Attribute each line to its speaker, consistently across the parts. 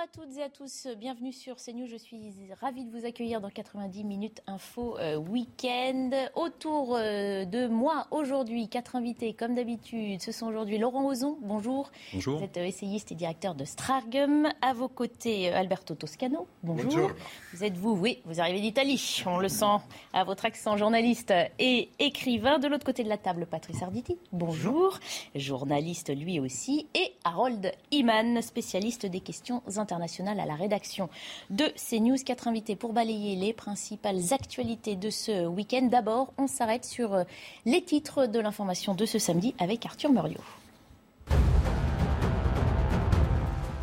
Speaker 1: à toutes et à tous, bienvenue sur CNews. Je suis ravie de vous accueillir dans 90 minutes info euh, week-end. Autour euh, de moi aujourd'hui, quatre invités comme d'habitude. Ce sont aujourd'hui Laurent Ozon, bonjour.
Speaker 2: Bonjour.
Speaker 1: Vous êtes euh, essayiste et directeur de Strargum. À vos côtés, euh, Alberto Toscano, bonjour.
Speaker 2: Bonjour.
Speaker 1: Vous êtes vous, oui, vous arrivez d'Italie. On le sent à votre accent journaliste et écrivain. De l'autre côté de la table, Patrice Arditi, bonjour. Journaliste lui aussi. Et Harold Iman, spécialiste des questions internationales à la rédaction de CNews. Quatre invités pour balayer les principales actualités de ce week-end. D'abord, on s'arrête sur euh, les titres de l'information de ce samedi avec Arthur Muriot.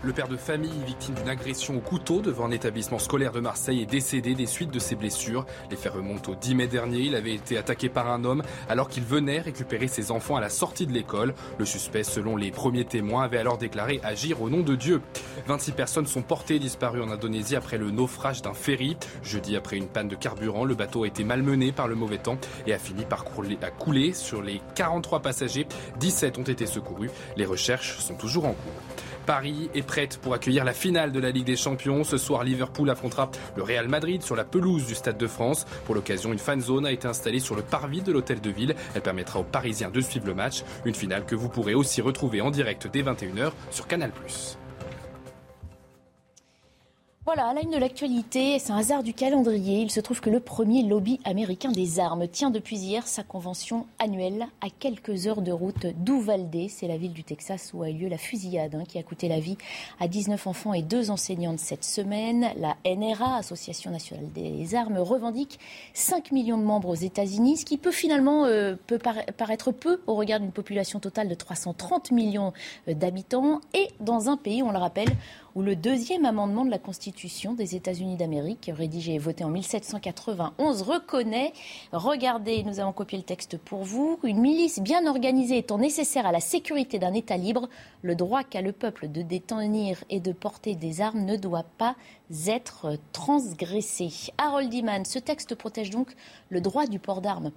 Speaker 2: Le père de famille, victime d'une agression au couteau devant un établissement scolaire de Marseille, est décédé des suites de ses blessures. Les faits remontent au 10 mai dernier. Il avait été attaqué par un homme alors qu'il venait récupérer ses enfants à la sortie de l'école. Le suspect, selon les premiers témoins, avait alors déclaré agir au nom de Dieu. 26 personnes sont portées disparues en Indonésie après le naufrage d'un ferry. Jeudi, après une panne de carburant, le bateau a été malmené par le mauvais temps et a fini par couler. Sur les 43 passagers, 17 ont été secourus. Les recherches sont toujours en cours. Paris est prête pour accueillir la finale de la Ligue des Champions. Ce soir, Liverpool affrontera le Real Madrid sur la pelouse du Stade de France. Pour l'occasion, une fan zone a été installée sur le parvis de l'hôtel de ville. Elle permettra aux Parisiens de suivre le match. Une finale que vous pourrez aussi retrouver en direct dès 21h sur Canal+.
Speaker 1: Voilà, à la une de l'actualité, c'est un hasard du calendrier. Il se trouve que le premier lobby américain des armes tient depuis hier sa convention annuelle à quelques heures de route d'Uvalde. C'est la ville du Texas où a eu lieu la fusillade hein, qui a coûté la vie à 19 enfants et deux enseignantes cette semaine. La NRA, Association nationale des armes, revendique 5 millions de membres aux États-Unis, ce qui peut finalement euh, paraître peu au regard d'une population totale de 330 millions euh, d'habitants et dans un pays, on le rappelle, où le deuxième amendement de la Constitution des États-Unis d'Amérique, rédigé et voté en 1791, reconnaît, regardez, nous avons copié le texte pour vous, une milice bien organisée étant nécessaire à la sécurité d'un État libre, le droit qu'a le peuple de détenir et de porter des armes ne doit pas être transgressé. Harold Iman, ce texte protège donc le droit du port d'armes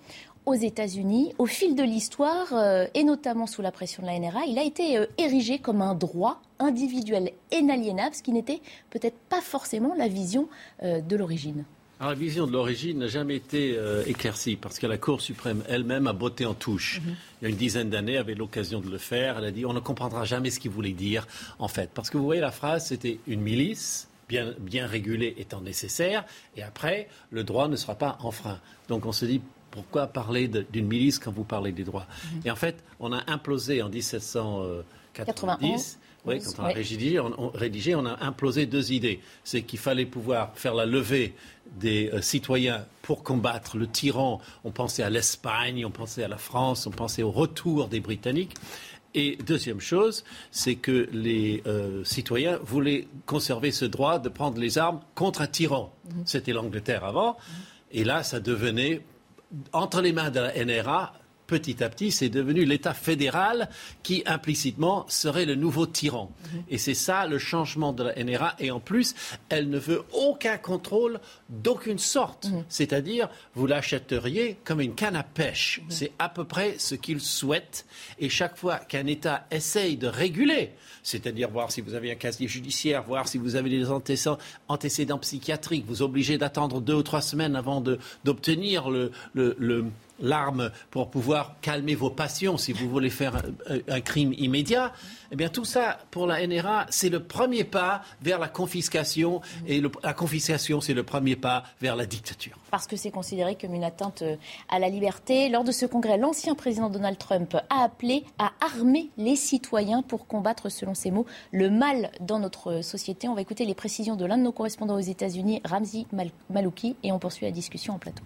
Speaker 1: aux États-Unis, au fil de l'histoire, euh, et notamment sous la pression de la NRA, il a été euh, érigé comme un droit individuel inaliénable, ce qui n'était peut-être pas forcément la vision euh, de l'origine.
Speaker 3: Alors, la vision de l'origine n'a jamais été euh, éclaircie parce que la Cour suprême elle-même a botté en touche. Il y a une dizaine d'années, elle avait l'occasion de le faire. Elle a dit on ne comprendra jamais ce qu'il voulait dire, en fait. Parce que vous voyez, la phrase, c'était une milice. Bien, bien régulée étant nécessaire, et après, le droit ne sera pas enfreint. Donc on se dit, pourquoi parler d'une milice quand vous parlez des droits Et en fait, on a implosé en 1790. Oui, quand on a rédigé, on, on- rédigé, on a implosé deux idées. C'est qu'il fallait pouvoir faire la levée des euh, citoyens pour combattre le tyran. On pensait à l'Espagne, on pensait à la France, on pensait au retour des Britanniques. Et deuxième chose, c'est que les euh, citoyens voulaient conserver ce droit de prendre les armes contre un tyran. C'était l'Angleterre avant. Et là, ça devenait entre les mains de la NRA, petit à petit, c'est devenu l'État fédéral qui, implicitement, serait le nouveau tyran. Et c'est ça le changement de la NRA. Et en plus, elle ne veut aucun contrôle d'aucune sorte. C'est-à-dire, vous l'achèteriez comme une canne à pêche. C'est à peu près ce qu'ils souhaitent. Et chaque fois qu'un État essaye de réguler, c'est-à-dire voir si vous avez un casier judiciaire, voir si vous avez des antécédents, psychiatriques, vous obligez d'attendre deux ou trois semaines avant d'obtenir le- le- le- l'arme pour pouvoir calmer vos passions si vous voulez faire un, crime immédiat. Eh bien, tout ça, pour la NRA, c'est le premier pas vers la confiscation. Et la confiscation, c'est le premier pas vers la dictature.
Speaker 1: parce que c'est considéré comme une atteinte euh, à la liberté. Lors de ce congrès, l'ancien président Donald Trump a appelé à armer les citoyens pour combattre, selon ses mots, le mal dans notre société. On va écouter les précisions de l'un de nos correspondants aux États-Unis, Ramzi Mal- Malouki, et on poursuit la discussion en plateau.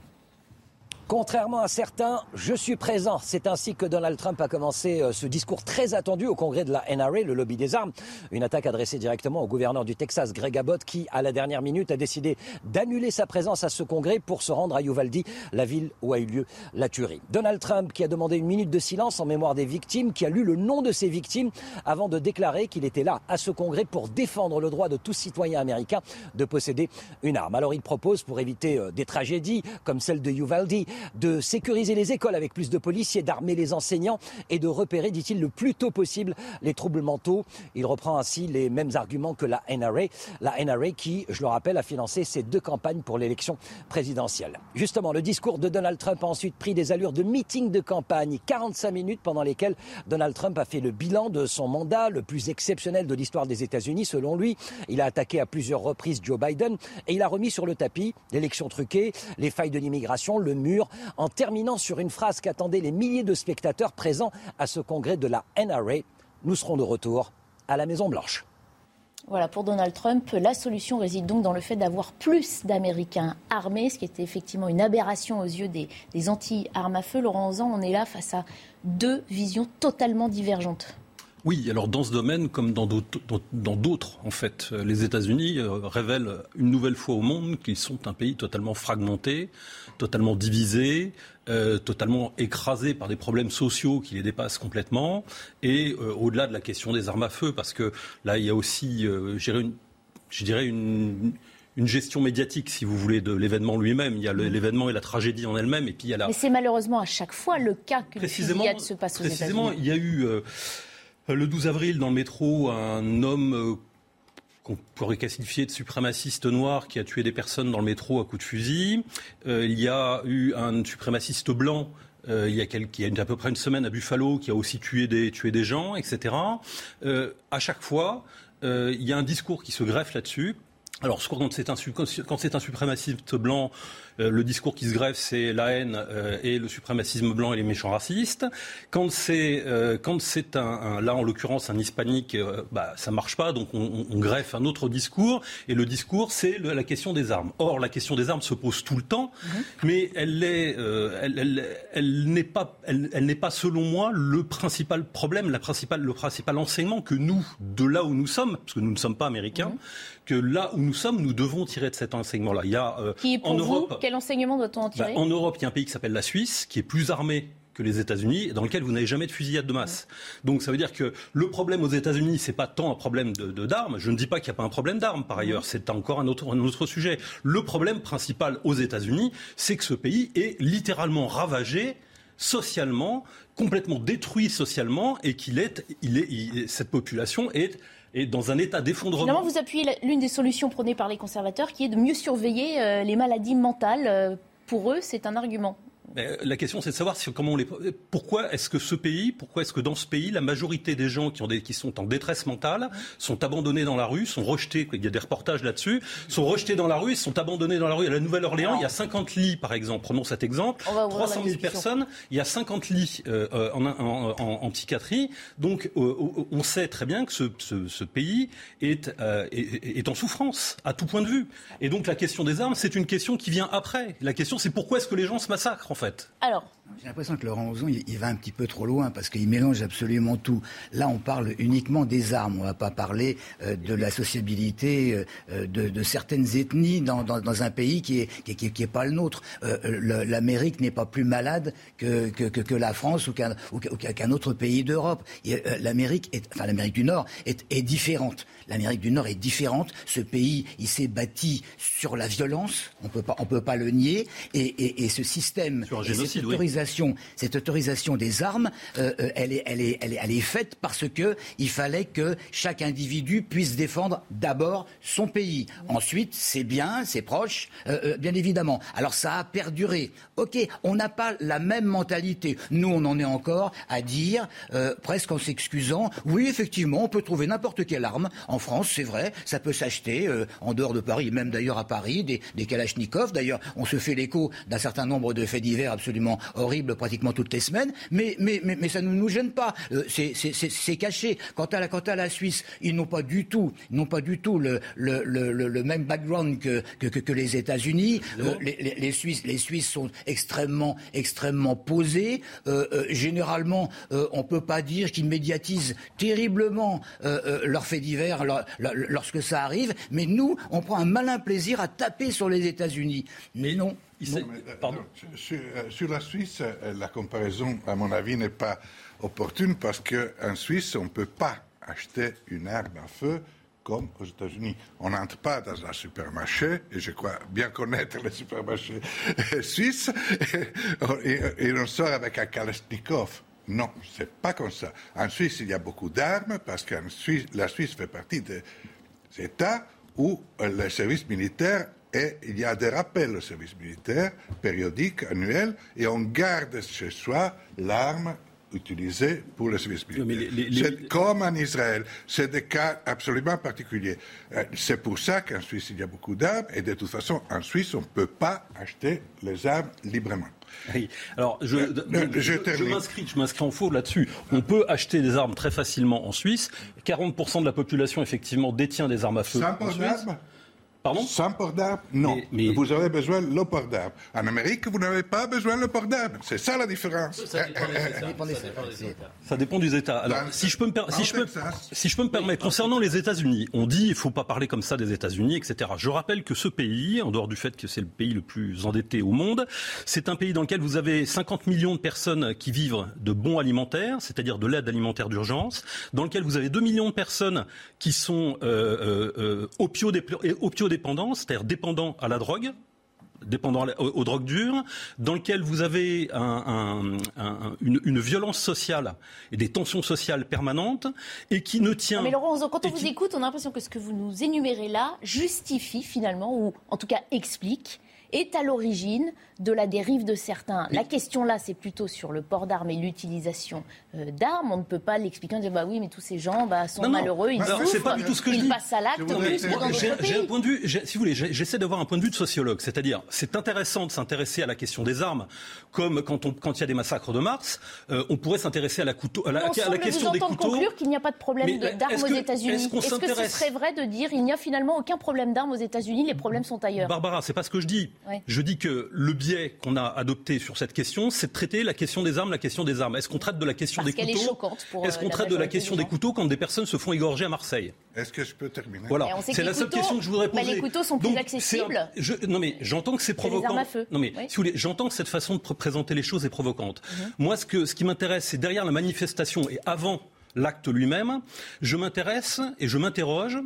Speaker 4: Contrairement à certains, je suis présent. C'est ainsi que Donald Trump a commencé euh, ce discours très attendu au congrès de la NRA, le lobby des armes. Une attaque adressée directement au gouverneur du Texas, Greg Abbott, qui, à la dernière minute, a décidé d'annuler sa présence à ce congrès pour se rendre à Uvalde, la ville où a eu lieu la tuerie. Donald Trump, qui a demandé une minute de silence en mémoire des victimes, qui a lu le nom de ces victimes avant de déclarer qu'il était là à ce congrès pour défendre le droit de tout citoyen américain de posséder une arme. Alors il propose, pour éviter euh, des tragédies comme celle de Uvalde, de sécuriser les écoles avec plus de policiers, d'armer les enseignants et de repérer, dit-il, le plus tôt possible les troubles mentaux. Il reprend ainsi les mêmes arguments que la NRA, la NRA qui, je le rappelle, a financé ces deux campagnes pour l'élection présidentielle. Justement, le discours de Donald Trump a ensuite pris des allures de meeting de campagne, 45 minutes pendant lesquelles Donald Trump a fait le bilan de son mandat, le plus exceptionnel de l'histoire des États-Unis selon lui. Il a attaqué à plusieurs reprises Joe Biden et il a remis sur le tapis l'élection truquée, les failles de l'immigration, le mur, en terminant sur une phrase qu'attendaient les milliers de spectateurs présents à ce congrès de la NRA. Nous serons de retour à la Maison-Blanche.
Speaker 1: Voilà, pour Donald Trump, la solution réside donc dans le fait d'avoir plus d'Américains armés, ce qui était effectivement une aberration aux yeux des, anti-armes à feu. Laurent Ozan, on est là face à deux visions totalement divergentes.
Speaker 5: Oui, alors dans ce domaine, comme dans d'autres, en fait, les États-Unis euh, révèlent une nouvelle fois au monde qu'ils sont un pays totalement fragmenté, totalement divisé, euh, totalement écrasé par des problèmes sociaux qui les dépassent complètement, et euh, au-delà de la question des armes à feu, parce que là, il y a aussi, je dirais, une, gestion médiatique, si vous voulez, de l'événement lui-même. Il y a l'événement et la tragédie en elle-même, et puis il y a la...
Speaker 1: Mais c'est malheureusement à chaque fois le cas que précisément, se passe aux.
Speaker 5: Précisément, il y a eu... Euh, le 12 avril, dans le métro, un homme euh, qu'on pourrait qualifier de suprémaciste noir qui a tué des personnes dans le métro à coups de fusil. Euh, il y a eu un suprémaciste blanc il, y a quelques, il y a à peu près une semaine à Buffalo qui a aussi tué des, tué des gens, etc. à chaque fois, il y a un discours qui se greffe là-dessus. Alors, quand c'est un, un suprémaciste blanc, euh, le discours qui se greffe, c'est la haine euh, et le suprémacisme blanc et les méchants racistes. Quand c'est euh, quand c'est un, là en l'occurrence un hispanique, bah ça marche pas, donc on, on, greffe un autre discours et le discours c'est la question des armes. Or la question des armes se pose tout le temps, mhm. mais elle est elle, elle, elle n'est pas elle, elle n'est pas selon moi le principal problème, la principale le principal enseignement que nous de là où nous sommes, parce que nous ne sommes pas américains. Mhm. que là où nous sommes, nous devons tirer de cet enseignement-là. Il y a
Speaker 1: qui est pour en vous, Europe, quel enseignement doit-on en tirer
Speaker 5: bah, En Europe, il y a un pays qui s'appelle la Suisse, qui est plus armé que les États-Unis, dans lequel vous n'avez jamais de fusillade de masse. Donc ça veut dire que le problème aux États-Unis, c'est pas tant un problème de, d'armes. Je ne dis pas qu'il n'y a pas un problème d'armes par ailleurs. C'est encore un autre, un autre sujet. Le problème principal aux États-Unis, c'est que ce pays est littéralement ravagé socialement, complètement détruit socialement, et qu'il est, il est, cette population est est dans un état d'effondrement.
Speaker 1: Finalement, vous appuyez l'une des solutions prônées par les conservateurs, qui est de mieux surveiller euh, les maladies mentales. Euh, pour eux, c'est un argument.
Speaker 5: Euh, la question, c'est de savoir comment on les... pourquoi est-ce que ce pays, pourquoi est-ce que dans ce pays, la majorité des gens qui, ont des... qui sont en détresse mentale sont abandonnés dans la rue, sont rejetés, il y a des reportages là-dessus, sont rejetés dans la rue, sont abandonnés dans la rue. À la Nouvelle-Orléans, il y a 50 lits, par exemple, prenons cet exemple, 300 000 personnes, il y a 50 lits euh, euh, en, en, en, psychiatrie. Donc, on sait très bien que ce, ce, ce pays est, est, est en souffrance, à tout point de vue. Et donc, la question des armes, c'est une question qui vient après. La question, c'est pourquoi est-ce que les gens se massacrent, en fait?
Speaker 1: Alors
Speaker 6: J'ai l'impression que Laurent Ozon, il, va un petit peu trop loin parce qu'il mélange absolument tout. Là, on parle uniquement des armes. On ne va pas parler euh, de la sociabilité euh, de, certaines ethnies dans, un pays qui n'est qui, qui, pas le nôtre. Euh, L'Amérique n'est pas plus malade que, que, la France ou qu'un autre pays d'Europe. L'Amérique, enfin l'Amérique du Nord, est, est différente. L'Amérique du Nord est différente. Ce pays, il s'est bâti sur la violence. On peut pas, on peut pas le nier. Et, ce système, cette cette autorisation des armes, euh, euh, elle, est, faite parce que il fallait que chaque individu puisse défendre d'abord son pays. Ensuite, c'est bien, c'est proche, euh, bien évidemment. Alors ça a perduré. Ok, on n'a pas la même mentalité. Nous, on en est encore à dire, presque en s'excusant, oui, effectivement, on peut trouver n'importe quelle arme en France, c'est vrai, ça peut s'acheter en dehors de Paris, même d'ailleurs à Paris, des, des Kalachnikovs. D'ailleurs, on se fait l'écho d'un certain nombre de faits divers absolument pratiquement toutes les semaines, mais, mais, mais, mais ça ne nous gêne pas. Euh, c'est caché. Quant à, la, quant à la Suisse, ils n'ont pas du tout, n'ont pas du tout le, le, le, le, même background que, que, que, les États-Unis. Euh, les, les, les, Suisses, les Suisses sont extrêmement, extrêmement posés. Euh, généralement, on peut pas dire qu'ils médiatisent terriblement leurs faits divers lorsque ça arrive, mais nous, on prend un malin plaisir à taper sur les États-Unis. Mais non.
Speaker 7: Pardon. sur, la Suisse, la comparaison, à mon avis, n'est pas opportune parce qu'en Suisse, on ne peut pas acheter une arme à feu comme aux États-Unis. On n'entre pas dans un supermarché, et je crois bien connaître les supermarchés suisses, et, on sort avec un Kalashnikov. Non, c'est pas comme ça. En Suisse, il y a beaucoup d'armes parce que la Suisse fait partie des États où le service militaire et il y a des rappels au service militaire périodiques, annuels, et on garde chez soi l'arme utilisée pour le service militaire. Comme en Israël, c'est des cas absolument particuliers. Euh, c'est pour ça qu'en Suisse, il y a beaucoup d'armes, et de toute façon, en Suisse, on ne peut pas acheter les armes librement.
Speaker 5: Oui. Alors, je, euh, je, m'inscris, je m'inscris en faux là-dessus. On peut acheter des armes très facilement en Suisse. 40% de la population, effectivement, détient des armes à feu.
Speaker 7: en Suisse. Pardon? Sans port d'armes Non. Mais, Vous avez besoin de le port d'armes. En Amérique, vous n'avez pas besoin de le port d'armes. C'est ça la différence. Ça,
Speaker 5: dépend des États. Ça dépend des États. Alors, si je peux me, si je peux, si je peux me permettre, concernant les États-Unis, on dit il ne faut pas parler comme ça des États-Unis, etc. Je rappelle que ce pays, en dehors du fait que c'est le pays le plus endetté au monde, c'est un pays dans lequel vous avez 50 millions de personnes qui vivent de bons alimentaires, c'est-à-dire de l'aide alimentaire d'urgence, dans lequel vous avez 2 millions de personnes qui sont euh, euh, c'est-à-dire dépendant à la drogue, dépendant aux, drogues dures, dans lequel vous avez une, violence sociale et des tensions sociales permanentes, et qui ne tient.
Speaker 1: mais Laurent, quand on vous écoute, on a l'impression que ce que vous nous énumérez là justifie finalement, ou en tout cas explique, est à l'origine de la dérive de certains. La question là, c'est plutôt sur le port d'armes et l'utilisation euh, d'armes. On ne peut pas l'expliquer en disant bah oui, mais tous ces gens bah, sont malheureux, ils souffrent,
Speaker 5: pas du tout ce que
Speaker 1: ils
Speaker 5: je dis.
Speaker 1: passent à l'acte
Speaker 5: J'ai un point de vue, si vous voulez, j'essaie d'avoir un point de vue de sociologue, c'est-à-dire c'est intéressant de s'intéresser à la question des armes, comme quand on quand il y a des massacres de Mars, euh, on pourrait s'intéresser à la couteau, à la, à la question des couteaux.
Speaker 1: conclure qu'il n'y a pas de problème d'armes aux États-Unis. Est-ce que ce serait vrai de dire il n'y a finalement aucun problème d'armes aux États-Unis, les problèmes sont ailleurs?
Speaker 5: Barbara, c'est pas ce que je dis. Je dis que le biais qu'on a adopté sur cette question, c'est de traiter la question des armes, la question des armes. Est-ce qu'on traite de la question des couteaux Est-ce qu'on euh, traite de la question des, couteaux quand des personnes se font égorger à Marseille
Speaker 7: Est-ce que je peux terminer
Speaker 5: Voilà, c'est la seule question que je voudrais poser.
Speaker 1: les couteaux sont plus accessibles.
Speaker 5: non mais j'entends que c'est provocant. Non mais si vous voulez, j'entends que cette façon de présenter les choses est provocante. Mhm. Moi, ce que ce qui m'intéresse, c'est derrière la manifestation et avant l'acte lui-même, je m'intéresse et je m'interroge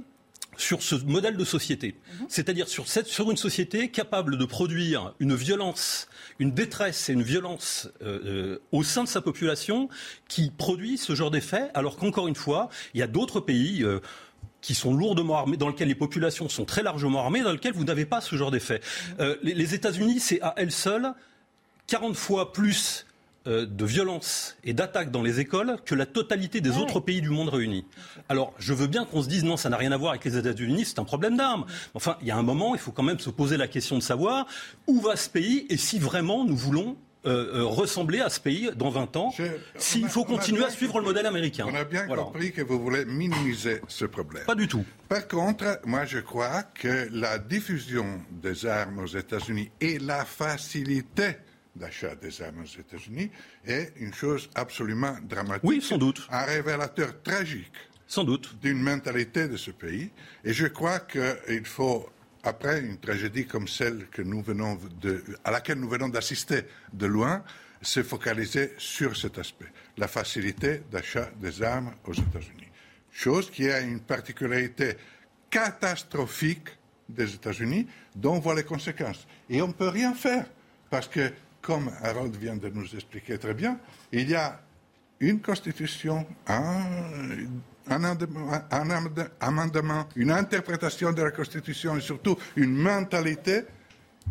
Speaker 5: sur ce modèle de société, mhm. c'est-à-dire sur, sur, une société capable de produire une violence, une détresse et une violence euh, euh, au sein de sa population qui produit ce genre d'effet, alors qu'encore une fois, il y a d'autres pays. Euh, qui sont lourdement armés, dans lesquels les populations sont très largement armées, dans lesquels vous n'avez pas ce genre d'effet. Mhm. les, les États-Unis, c'est à elles seules 40 fois plus euh, de violence et d'attaques dans les écoles que la totalité des autres pays du monde réunis. Alors, je veux bien qu'on se dise non, ça n'a rien à voir avec les États-Unis, c'est un problème d'armes. Enfin, il y a un moment, il faut quand même se poser la question de savoir où va ce pays et si vraiment nous voulons euh, euh, ressembler à ce pays dans 20 ans, s'il faut continuer à suivre le modèle américain.
Speaker 7: On a bien compris que vous voulez minimiser ce problème.
Speaker 5: Pas du tout.
Speaker 7: Par contre, moi je crois que la diffusion des armes aux États-Unis et la facilité d'achat des armes aux États-Unis est une chose absolument dramatique.
Speaker 5: Oui, sans doute.
Speaker 7: Un révélateur tragique.
Speaker 5: Sans doute.
Speaker 7: D'une mentalité de ce pays. Et je crois qu'il faut, après une tragédie comme celle que nous venons de, à laquelle nous venons d'assister de loin, se focaliser sur cet aspect, la facilité d'achat des armes aux États-Unis. Chose qui a une particularité catastrophique des États-Unis, dont on voit les conséquences. Et on ne peut rien faire, parce que comme Harold vient de nous expliquer très bien, il y a une constitution, un, amendement, une interprétation de la constitution et surtout une mentalité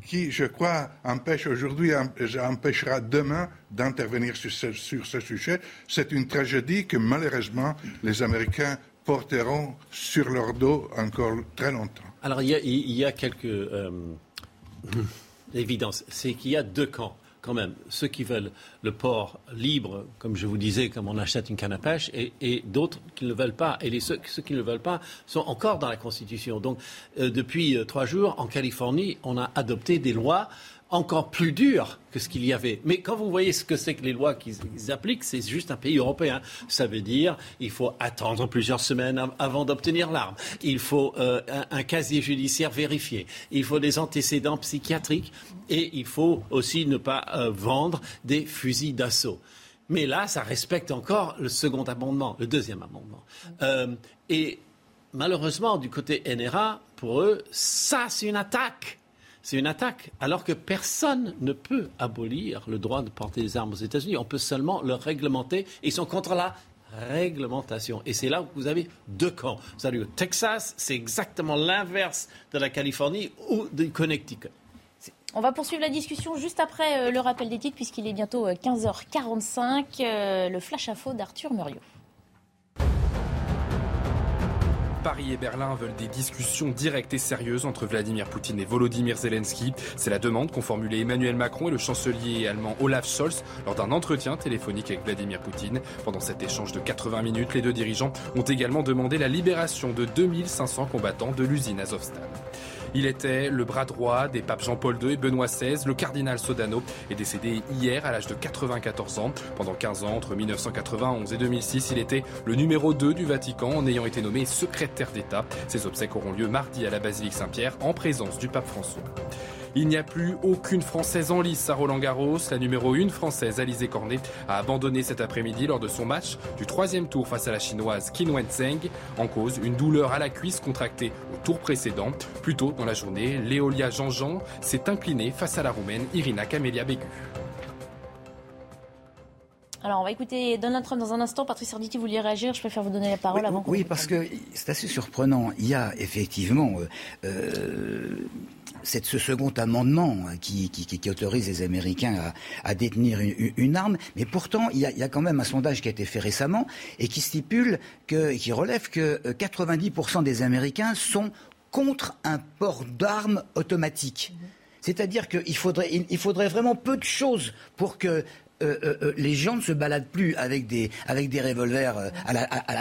Speaker 7: qui, je crois, empêche aujourd'hui, empêchera demain d'intervenir sur ce, sur ce sujet. C'est une tragédie que malheureusement les Américains porteront sur leur dos encore très longtemps.
Speaker 3: Alors il y a, quelques euh, évidences. C'est qu'il y a deux camps quand même ceux qui veulent le port libre, comme je vous disais, comme on achète une canne à pêche, et, d'autres qui ne le veulent pas. Et ceux, qui ne le veulent pas sont encore dans la Constitution. Donc, euh, depuis euh, trois jours, en Californie, on a adopté des lois encore plus dur que ce qu'il y avait. Mais quand vous voyez ce que c'est que les lois qu'ils appliquent, c'est juste un pays européen. Ça veut dire il faut attendre plusieurs semaines avant d'obtenir l'arme. Il faut euh, un, casier judiciaire vérifié. Il faut des antécédents psychiatriques et il faut aussi ne pas euh, vendre des fusils d'assaut. Mais là, ça respecte encore le second amendement, le deuxième amendement. Euh, et malheureusement, du côté NRA, pour eux, ça, c'est une attaque c'est une attaque, alors que personne ne peut abolir le droit de porter des armes aux États-Unis. On peut seulement le réglementer. Ils sont contre la réglementation. Et c'est là où vous avez deux camps. Vous avez le Texas, c'est exactement l'inverse de la Californie ou du Connecticut.
Speaker 1: On va poursuivre la discussion juste après euh, le rappel des titres, puisqu'il est bientôt 15h45. Euh, euh, le flash à faux d'Arthur Muriot.
Speaker 2: Paris et Berlin veulent des discussions directes et sérieuses entre Vladimir Poutine et Volodymyr Zelensky. C'est la demande qu'ont formulée Emmanuel Macron et le chancelier allemand Olaf Scholz lors d'un entretien téléphonique avec Vladimir Poutine. Pendant cet échange de 80 minutes, les deux dirigeants ont également demandé la libération de 2500 combattants de l'usine Azovstal. Il était le bras droit des papes Jean-Paul II et Benoît XVI. Le cardinal Sodano est décédé hier à l'âge de 94 ans. Pendant 15 ans, entre 1991 et 2006, il était le numéro 2 du Vatican en ayant été nommé secrétaire d'État. Ses obsèques auront lieu mardi à la basilique Saint-Pierre en présence du pape François. Il n'y a plus aucune Française en lice à Roland Garros. La numéro 1 française, Alizé Cornet, a abandonné cet après-midi lors de son match du troisième tour face à la chinoise Qin Wenzheng. En cause, une douleur à la cuisse contractée au tour précédent. Plus tôt dans la journée, Léolia Jean-Jean s'est inclinée face à la Roumaine Irina Camelia Bégu.
Speaker 1: Alors, on va écouter Donald Trump dans un instant. Patrice Arditi, vous vouliez réagir? Je préfère vous donner la parole avant.
Speaker 6: Oui, parce que c'est assez surprenant. Il y a effectivement euh, euh, c'est ce second amendement hein, qui, autorise les Américains à, détenir une, arme. Mais pourtant, il y, a, quand même un sondage qui a été fait récemment et qui stipule que, qui relève que 90% euh, des Américains sont contre un port d'armes automatique. C'est-à-dire qu'il faudrait, vraiment peu de choses pour que euh, euh, les gens ne se baladent plus avec des, revolvers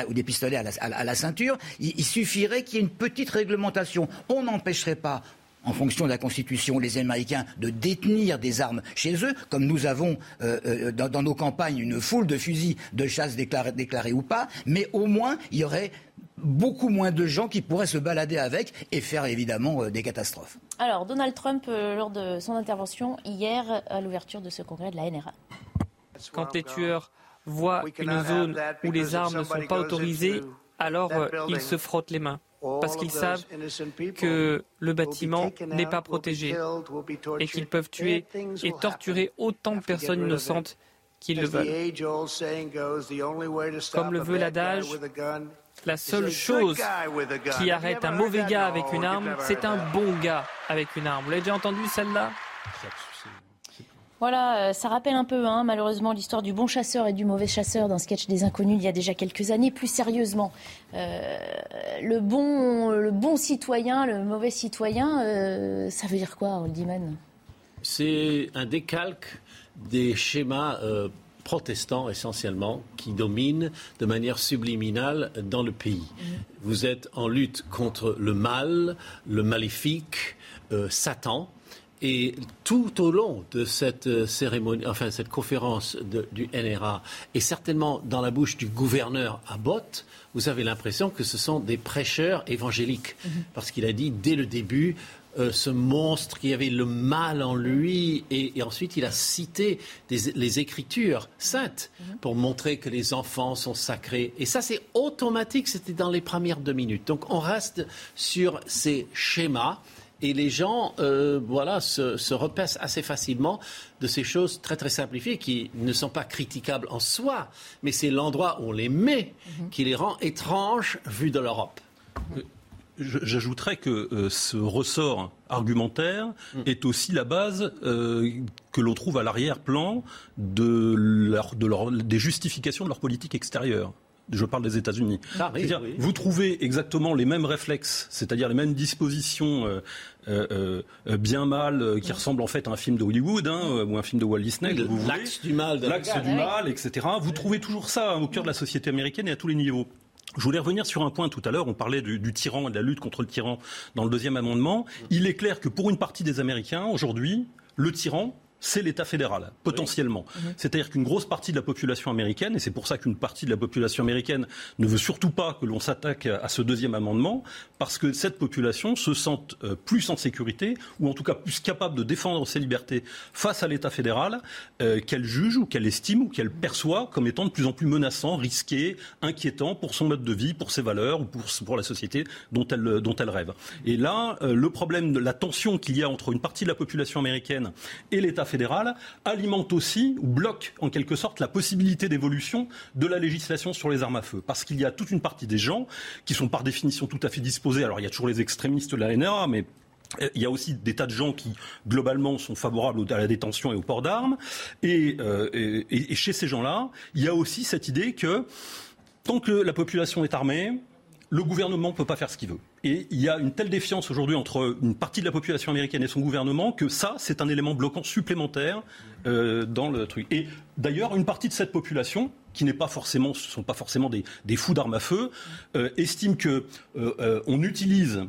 Speaker 6: ou des pistolets à la, ceinture. Il suffirait qu'il y ait une petite réglementation. On n'empêcherait pas en fonction de la Constitution, les Américains de détenir des armes chez eux, comme nous avons euh, euh, dans, nos campagnes une foule de fusils de chasse déclarés, ou pas, mais au moins il y aurait beaucoup moins de gens qui pourraient se balader avec et faire évidemment euh, des catastrophes.
Speaker 1: Alors, Donald Trump, lors de son intervention hier à l'ouverture de ce congrès de la NRA.
Speaker 8: Quand les tueurs voient une zone où les armes ne sont pas autorisées, alors ils se frottent les mains parce qu'ils savent que le bâtiment n'est pas protégé et qu'ils peuvent tuer et torturer autant de personnes innocentes qu'ils le veulent. Comme le veut l'adage, la seule chose qui arrête un mauvais gars avec une arme, c'est un bon gars avec une arme. Vous l'avez déjà entendu celle-là?
Speaker 1: Voilà, euh, ça rappelle un peu, hein, malheureusement, l'histoire du bon chasseur et du mauvais chasseur d'un sketch des inconnus il y a déjà quelques années. Plus sérieusement, euh, le, bon, le bon citoyen, le mauvais citoyen, euh, ça veut dire quoi, Oldiman
Speaker 3: C'est un décalque des schémas protestants essentiellement qui dominent de manière subliminale dans le pays. Mmh. Vous êtes en lutte contre le mal, le maléfique, Satan et tout au long de cette euh, cérémonie, enfin cette conférence du NRA, et certainement dans la bouche du gouverneur Abbott, vous avez l'impression que ce sont des prêcheurs évangéliques, mhm. parce qu'il a dit dès le début euh, ce monstre qui avait le mal en lui, et, ensuite il a cité les Écritures saintes mhm. pour montrer que les enfants sont sacrés. Et ça, c'est automatique, c'était dans les premières deux minutes. Donc on reste sur ces schémas et les gens euh, voilà, se, se, repassent assez facilement de ces choses très très simplifiées qui ne sont pas critiquables en soi, mais c'est l'endroit où on les met mhm. qui les rend étranges vu de l'Europe.
Speaker 5: Euh, j'ajouterais que euh, ce ressort argumentaire mm. est aussi la base que l'on trouve à l'arrière-plan de de des justifications de leur politique extérieure. Je parle des États-Unis. C'est-à-dire, vous trouvez exactement les mêmes réflexes, c'est-à-dire les mêmes dispositions euh, euh, euh, bien mal, qui ressemblent en fait à un film de Hollywood hein, ou un film de Walt Disney.
Speaker 3: L'axe du mal.
Speaker 5: L'axe du mal, etc. Vous trouvez toujours ça hein, au cœur de la société américaine et à tous les niveaux. Je voulais revenir sur un point tout à l'heure. On parlait du, du, tyran et de la lutte contre le tyran dans le deuxième amendement. Il est clair que pour une partie des Américains, aujourd'hui, le tyran, c'est l'État fédéral, potentiellement. Mhm. C'est-à-dire qu'une grosse partie de la population américaine, et c'est pour ça qu'une partie de la population américaine ne veut surtout pas que l'on s'attaque à ce deuxième amendement, parce que cette population se sent euh, plus en sécurité, ou en tout cas plus capable de défendre ses libertés face à l'État fédéral, euh, qu'elle juge ou qu'elle estime ou qu'elle perçoit comme étant de plus en plus menaçant, risqué, inquiétant pour son mode de vie, pour ses valeurs ou pour, pour la société dont elle, dont elle rêve. Et là, euh, le problème de la tension qu'il y a entre une partie de la population américaine et l'État fédéral alimente aussi ou bloque en quelque sorte la possibilité d'évolution de la législation sur les armes à feu. Parce qu'il y a toute une partie des gens qui sont par définition tout à fait disposés. Alors il y a toujours les extrémistes de la NRA, mais euh, il y a aussi des tas de gens qui, globalement, sont favorables à la détention et au port d'armes. Et, euh, et, chez ces gens-là, il y a aussi cette idée que tant que la population est armée, le gouvernement ne peut pas faire ce qu'il veut. Et il y a une telle défiance aujourd'hui entre une partie de la population américaine et son gouvernement que ça, c'est un élément bloquant supplémentaire euh, dans le truc. Et d'ailleurs, une partie de cette population, qui n'est pas forcément, ce ne sont pas forcément des, des fous d'armes à feu, euh, estime que euh, euh on utilise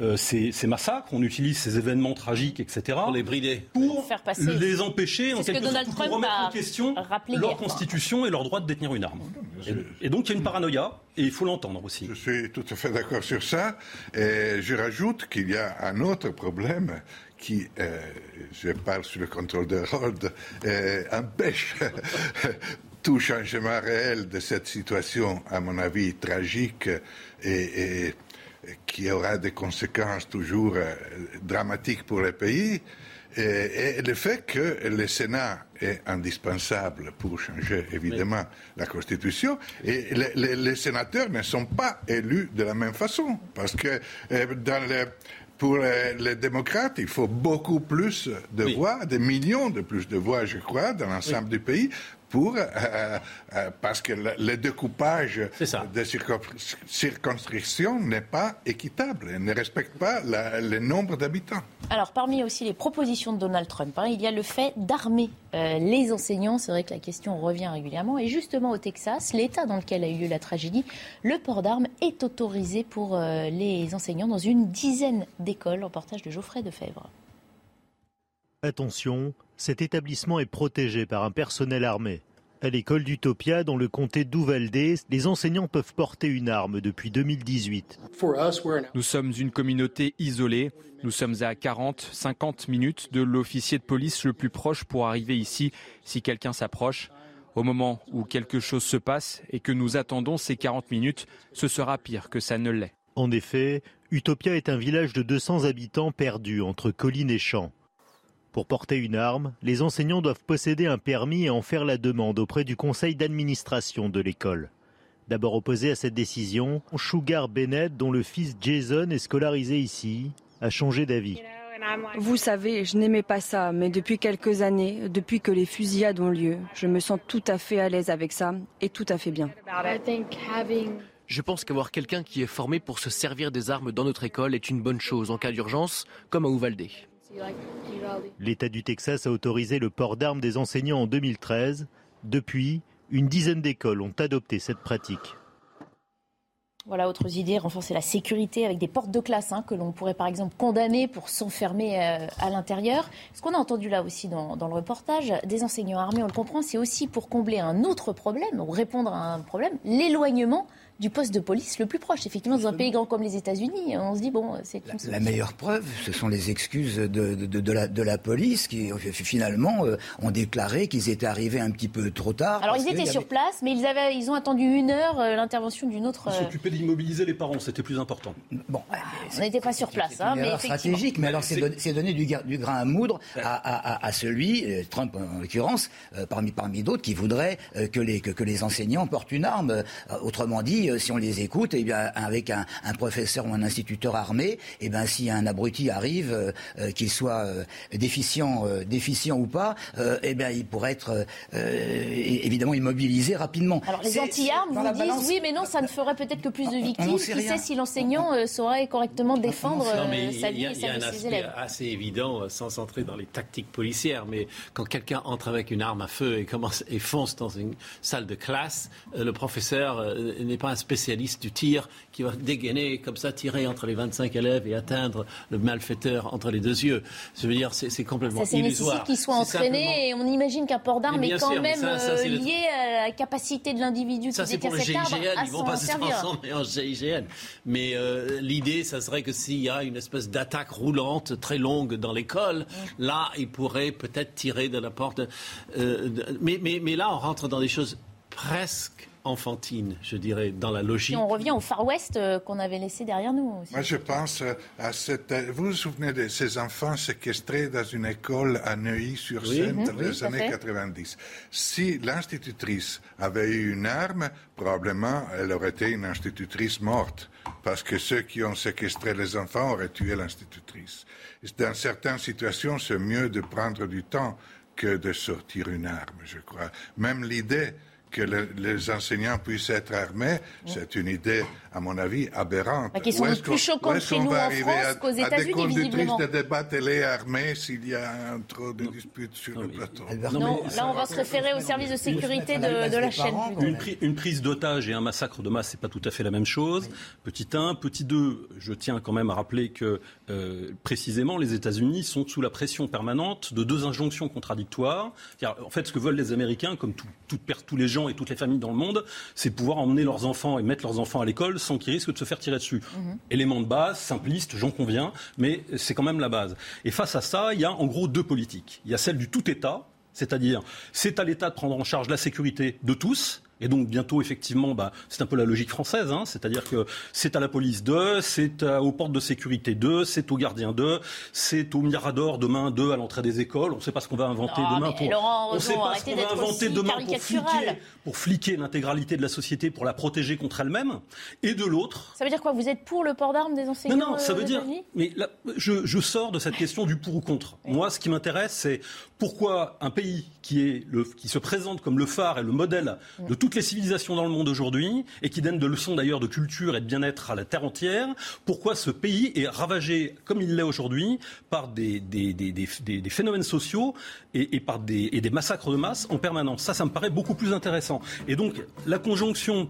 Speaker 5: euh, ces, ces, massacres, on utilise ces événements tragiques, etc.
Speaker 3: Pour les brider.
Speaker 5: Pour Faire passer. les empêcher, en quelque sorte, pour remettre en question leur constitution et leur droit de détenir une arme. Et, et donc il y a une paranoïa, et il faut l'entendre aussi.
Speaker 7: Je suis tout à fait d'accord sur ça. Et je rajoute qu'il y a un autre problème qui, euh, je parle sur le contrôle de l'ordre, euh, empêche tout changement réel de cette situation, à mon avis, tragique et, et qui aura des conséquences toujours euh, dramatiques pour le pays. Et, et, le fait que le Sénat est indispensable pour changer évidemment oui. la Constitution, et les, sénateurs ne sont pas élus de la même façon, parce que euh, dans le, pour les, les, démocrates, il faut beaucoup plus de oui. voix, des millions de plus de voix, je crois, dans l'ensemble oui. du pays, pour, euh, euh, parce que le, le découpage de circonscriptions n'est pas équitable, et ne respecte pas la, le nombre d'habitants.
Speaker 1: Alors, parmi aussi les propositions de Donald Trump, hein, il y a le fait d'armer euh, les enseignants. C'est vrai que la question revient régulièrement. Et justement, au Texas, l'État dans lequel a eu lieu la tragédie, le port d'armes est autorisé pour euh, les enseignants dans une dizaine d'écoles. Reportage de Geoffrey Defebvre.
Speaker 9: Attention, cet établissement est protégé par un personnel armé. À l'école d'Utopia, dans le comté d'Uvalde, les enseignants peuvent porter une arme depuis 2018.
Speaker 10: Nous sommes une communauté isolée. Nous sommes à 40, 50 minutes de l'officier de police le plus proche pour arriver ici si quelqu'un s'approche. Au moment où quelque chose se passe et que nous attendons ces 40 minutes, ce sera pire que ça ne l'est.
Speaker 9: En effet, Utopia est un village de 200 habitants perdu entre collines et champs. Pour porter une arme, les enseignants doivent posséder un permis et en faire la demande auprès du conseil d'administration de l'école. D'abord opposé à cette décision, Sugar Bennett, dont le fils Jason est scolarisé ici, a changé d'avis.
Speaker 11: Vous savez, je n'aimais pas ça, mais depuis quelques années, depuis que les fusillades ont lieu, je me sens tout à fait à l'aise avec ça et tout à fait bien.
Speaker 12: Je pense qu'avoir quelqu'un qui est formé pour se servir des armes dans notre école est une bonne chose en cas d'urgence, comme à Uvalde.
Speaker 9: L'État du Texas a autorisé le port d'armes des enseignants en 2013. Depuis, une dizaine d'écoles ont adopté cette pratique.
Speaker 1: Voilà, autres idées, renforcer la sécurité avec des portes de classe hein, que l'on pourrait par exemple condamner pour s'enfermer euh, à l'intérieur. Ce qu'on a entendu là aussi dans, dans, le reportage, des enseignants armés, on le comprend, c'est aussi pour combler un autre problème, ou répondre à un problème, l'éloignement du poste de police le plus proche. Effectivement, dans un pays grand comme les États-Unis, on se dit, bon, c'est une
Speaker 6: la, la, meilleure preuve, ce sont les excuses de, de, de, la, de la, police qui, finalement, euh, ont déclaré qu'ils étaient arrivés un petit peu trop tard.
Speaker 1: Alors, ils étaient sur place, mais ils, avaient, ils ont attendu une heure euh, l'intervention d'une autre.
Speaker 5: Ils s'occupaient d'immobiliser les parents, c'était plus important.
Speaker 6: Bon,
Speaker 1: ah, on n'était pas sur place. Hein, mais
Speaker 6: stratégique, mais alors c'est donner, donner du, du, grain à moudre à, à, à celui, euh, Trump en l'occurrence, parmi, parmi d'autres, qui voudrait que, les, que, que, les enseignants portent une arme. autrement dit, puis, si on les écoute, eh bien, avec un, professeur ou un instituteur armé, eh bien, si un abruti arrive, qu'il soit déficient, déficient ou pas, eh bien, il pourrait être évidemment immobilisé rapidement.
Speaker 1: Alors les anti-armes vous disent oui, mais non, ça ne ferait peut-être que plus de victimes. Qui sait si l'enseignant saurait correctement défendre sa vie et sa vie de ses élèves
Speaker 3: assez évident, sans entrer dans les tactiques policières, mais quand quelqu'un entre avec une arme à feu et commence et fonce dans une salle de classe, le professeur n'est pas un spécialiste du tir qui va dégainer comme ça, tirer entre les 25 élèves et atteindre le malfaiteur entre les deux yeux. Je veux dire, c'est complètement ça, illusoire.
Speaker 1: nécessite qu'il soit entraîné et on imagine qu'un port d'armes est quand même euh, lié à la capacité de l'individu qui détient
Speaker 3: cet
Speaker 1: arbre
Speaker 3: Ils vont pas se transformer en GIGN. Mais euh, l'idée, ça serait que s'il y a une espèce d'attaque roulante très longue dans l'école, là, il pourrait peut-être tirer de la porte. Euh, mais, mais, mais là, on rentre dans des choses presque enfantine, je dirais, dans la logique.
Speaker 1: on revient au Far West euh, qu'on avait laissé derrière nous.
Speaker 7: Moi, je pense euh, à cette. Euh, vous vous souvenez de ces enfants séquestrés dans une école à Neuilly-sur-Seine dans les années 90 Si l'institutrice avait eu une arme, probablement elle aurait été une institutrice morte, parce que ceux qui ont séquestré les enfants auraient tué l'institutrice. Dans certaines situations, c'est mieux de prendre du temps que de sortir une arme, je crois. Même l'idée que les enseignants puissent être armés, c'est une idée, à mon avis, aberrante.
Speaker 1: La question est plus choquante chez nous en France qu'aux États-Unis, visiblement.
Speaker 7: de débat télé armée s'il y a un trop de disputes sur le plateau.
Speaker 1: Non, là, on va se référer au service de sécurité de, la chaîne.
Speaker 5: Une, prise d'otage et un massacre de masse, c'est pas tout à fait la même chose. Petit 1. Petit 2, je tiens quand même à rappeler que, euh, précisément, les États-Unis sont sous la pression permanente de deux injonctions contradictoires. En fait, ce que veulent les Américains, comme tout, tous les gens et toutes les familles dans le monde, c'est pouvoir emmener leurs enfants et mettre leurs enfants à l'école sans qu'ils risquent de se faire tirer dessus. Mhm. Élément de base, simpliste, j'en conviens, mais c'est quand même la base. Et face à ça, il y a en gros deux politiques. Il y a celle du tout État, c'est-à-dire c'est à l'État de prendre en charge la sécurité de tous, et donc bientôt, effectivement, bah, c'est un peu la logique française, hein, c'est-à-dire que c'est à la police d'eux, c'est aux portes de sécurité d'eux, c'est aux gardiens d'eux, c'est aux miradors demain d'eux à l'entrée des écoles. On ne sait pas ce qu'on va inventer demain pour.
Speaker 1: on sait pas ce qu'on va inventer demain pour
Speaker 5: fliquer, pour fliquer l'intégralité de la société, pour la protéger contre elle-même. Et de l'autre.
Speaker 1: Ça veut dire quoi? Vous êtes pour le port d'armes des enseignants
Speaker 5: Non, non, ça
Speaker 1: euh,
Speaker 5: veut dire. Mais là, je, je, sors de cette question du pour ou contre. Moi, ce qui m'intéresse, c'est pourquoi un pays qui, est le, qui se présente comme le phare et le modèle de toutes les civilisations dans le monde aujourd'hui, et qui donne de leçons d'ailleurs de culture et de bien-être à la terre entière, pourquoi ce pays est ravagé comme il l'est aujourd'hui par des, des, des, des, phénomènes sociaux et, par des, des massacres de masse en permanence. Ça, ça me paraît beaucoup plus intéressant. Et donc, la conjonction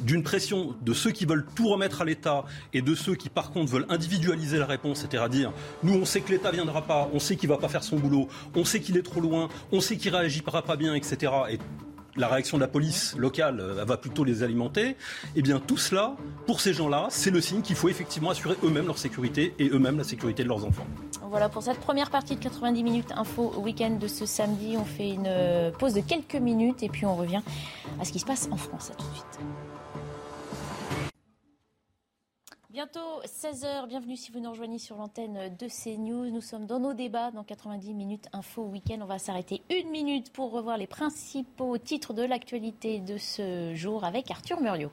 Speaker 5: d'une pression de ceux qui veulent tout remettre à l'État et de ceux qui, par contre, veulent individualiser la réponse, c'est-à-dire dire nous, on sait que l'État viendra pas, on sait qu'il va pas faire son boulot, on sait qu'il est trop loin, on sait qu'il réagira pas bien, etc. Et la réaction de la police locale euh, va plutôt les alimenter, eh bien tout cela, pour ces gens-là, c'est le signe qu'il faut effectivement assurer eux-mêmes leur sécurité et eux-mêmes la sécurité de leurs enfants.
Speaker 1: Voilà pour cette première partie de 90 minutes info week-end de ce samedi. On fait une euh, pause de quelques minutes et puis on revient à ce qui se passe en France. Tout de suite. Bientôt 16h, bienvenue si vous nous rejoignez sur l'antenne de CNews. Nous sommes dans nos débats dans 90 minutes info week-end. On va s'arrêter une minute pour revoir les principaux titres de l'actualité de ce jour avec Arthur Muriot.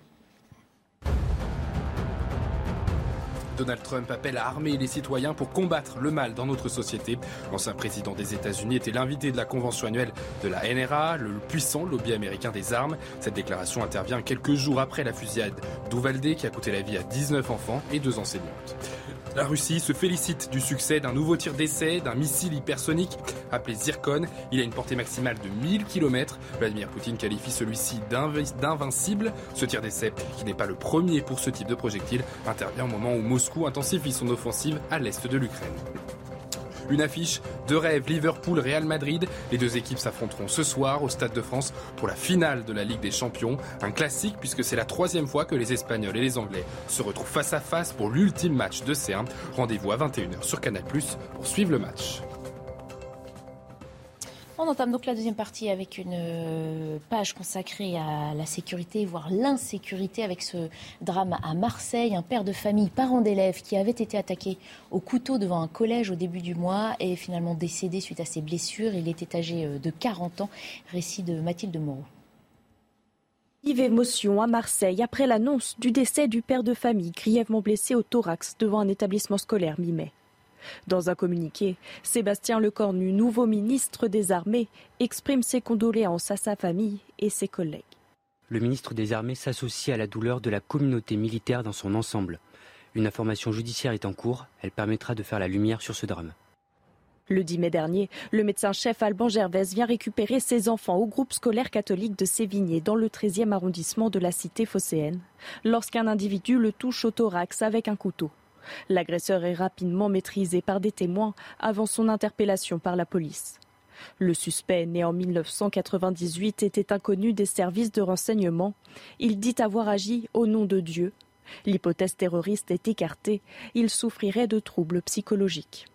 Speaker 2: Donald Trump appelle à armer les citoyens pour combattre le mal dans notre société. L'ancien président des États-Unis était l'invité de la convention annuelle de la NRA, le puissant lobby américain des armes. Cette déclaration intervient quelques jours après la fusillade d'Uvalde qui a coûté la vie à 19 enfants et deux enseignantes. La Russie se félicite du succès d'un nouveau tir d'essai d'un missile hypersonique appelé Zircon. Il a une portée maximale de 1000 km. Vladimir Poutine qualifie celui-ci d'invincible. Ce tir d'essai, qui n'est pas le premier pour ce type de projectile, intervient au moment où Moscou intensifie son offensive à l'est de l'Ukraine. Une affiche de rêve Liverpool-Real Madrid. Les deux équipes s'affronteront ce soir au Stade de France pour la finale de la Ligue des Champions. Un classique puisque c'est la troisième fois que les Espagnols et les Anglais se retrouvent face à face pour l'ultime match de C1. Rendez-vous à 21h sur Canal pour suivre le match.
Speaker 1: On entame donc la deuxième partie avec une euh, page consacrée à la sécurité, voire l'insécurité, avec ce drame à Marseille. Un père de famille, parent d'élèves, qui avait été attaqué au couteau devant un collège au début du mois est finalement décédé suite à ses blessures. Il était âgé euh, de 40 ans. Récit de Mathilde Moreau.
Speaker 13: Vive émotion à Marseille après l'annonce du décès du père de famille grièvement blessé au thorax devant un établissement scolaire mi-mai. Dans un communiqué, Sébastien Lecornu, nouveau ministre des Armées, exprime ses condoléances à sa famille et ses collègues.
Speaker 14: Le ministre des Armées s'associe à la douleur de la communauté militaire dans son ensemble. Une information judiciaire est en cours, elle permettra de faire la lumière sur ce drame.
Speaker 13: Le 10 mai dernier, le médecin-chef Alban Gervais vient récupérer ses enfants au groupe scolaire catholique de Sévigné dans le 13e arrondissement de la cité phocéenne lorsqu'un individu le touche au thorax avec un couteau. L'agresseur est rapidement maîtrisé par des témoins avant son interpellation par la police. Le suspect, né en 1998, était inconnu des services de renseignement. Il dit avoir agi au nom de Dieu. L'hypothèse terroriste est écartée. Il souffrirait de troubles psychologiques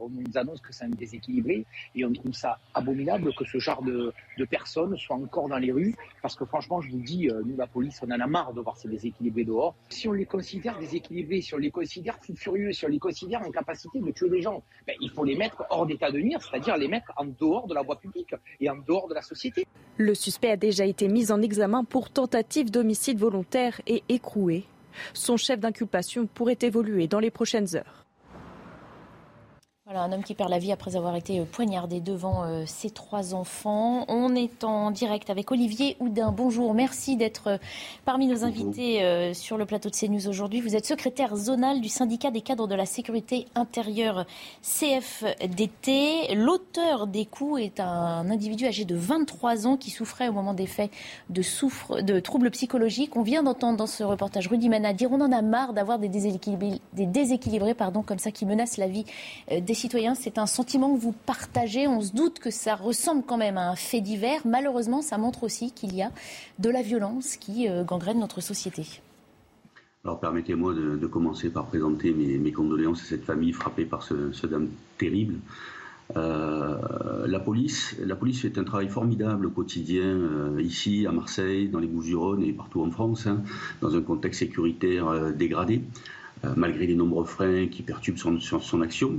Speaker 15: on nous annonce que c'est un déséquilibré et on trouve ça abominable que ce genre de, personnes soient encore dans les rues parce que franchement, je vous dis, euh, nous, la police, on en a marre de voir ces déséquilibrés dehors. Si on les considère déséquilibrés, si on les considère fous furieux, si on les considère en capacité de tuer des gens, ben, il faut les mettre hors d'état de nuire, c'est-à-dire les mettre en dehors de la voie publique et en dehors de la société.
Speaker 13: Le suspect a déjà été mis en examen pour tentative d'homicide volontaire et écroué. Son chef d'inculpation pourrait évoluer dans les prochaines heures
Speaker 1: un homme qui perd la vie après avoir été euh, poignardé devant euh, ses trois enfants. On est en direct avec Olivier Houdin. Bonjour, merci d'être euh, parmi nos invités sur le plateau de CNews aujourd'hui. Vous êtes secrétaire zonal du syndicat des cadres de la sécurité intérieure CFDT. L'auteur des coups est un individu âgé de 23 ans qui souffrait au moment des faits de, de troubles psychologiques. On vient d'entendre dans ce reportage Rudy Mana dire on en a marre d'avoir des déséquilibrés, des déséquilibrés pardon, comme ça qui menacent la vie des citoyens, c'est un sentiment que vous partagez. On se doute que ça ressemble quand même à un fait divers. Malheureusement, ça montre aussi qu'il y a de la violence qui euh, gangrène notre société.
Speaker 16: Alors permettez-moi de, commencer par présenter mes, condoléances à cette famille frappée par ce, drame terrible. Euh, la police, fait un travail formidable au quotidien euh, ici à Marseille, dans les Bouches-du-Rhône et partout en France, hein, dans un contexte sécuritaire dégradé, malgré les nombreux freins qui perturbent son action.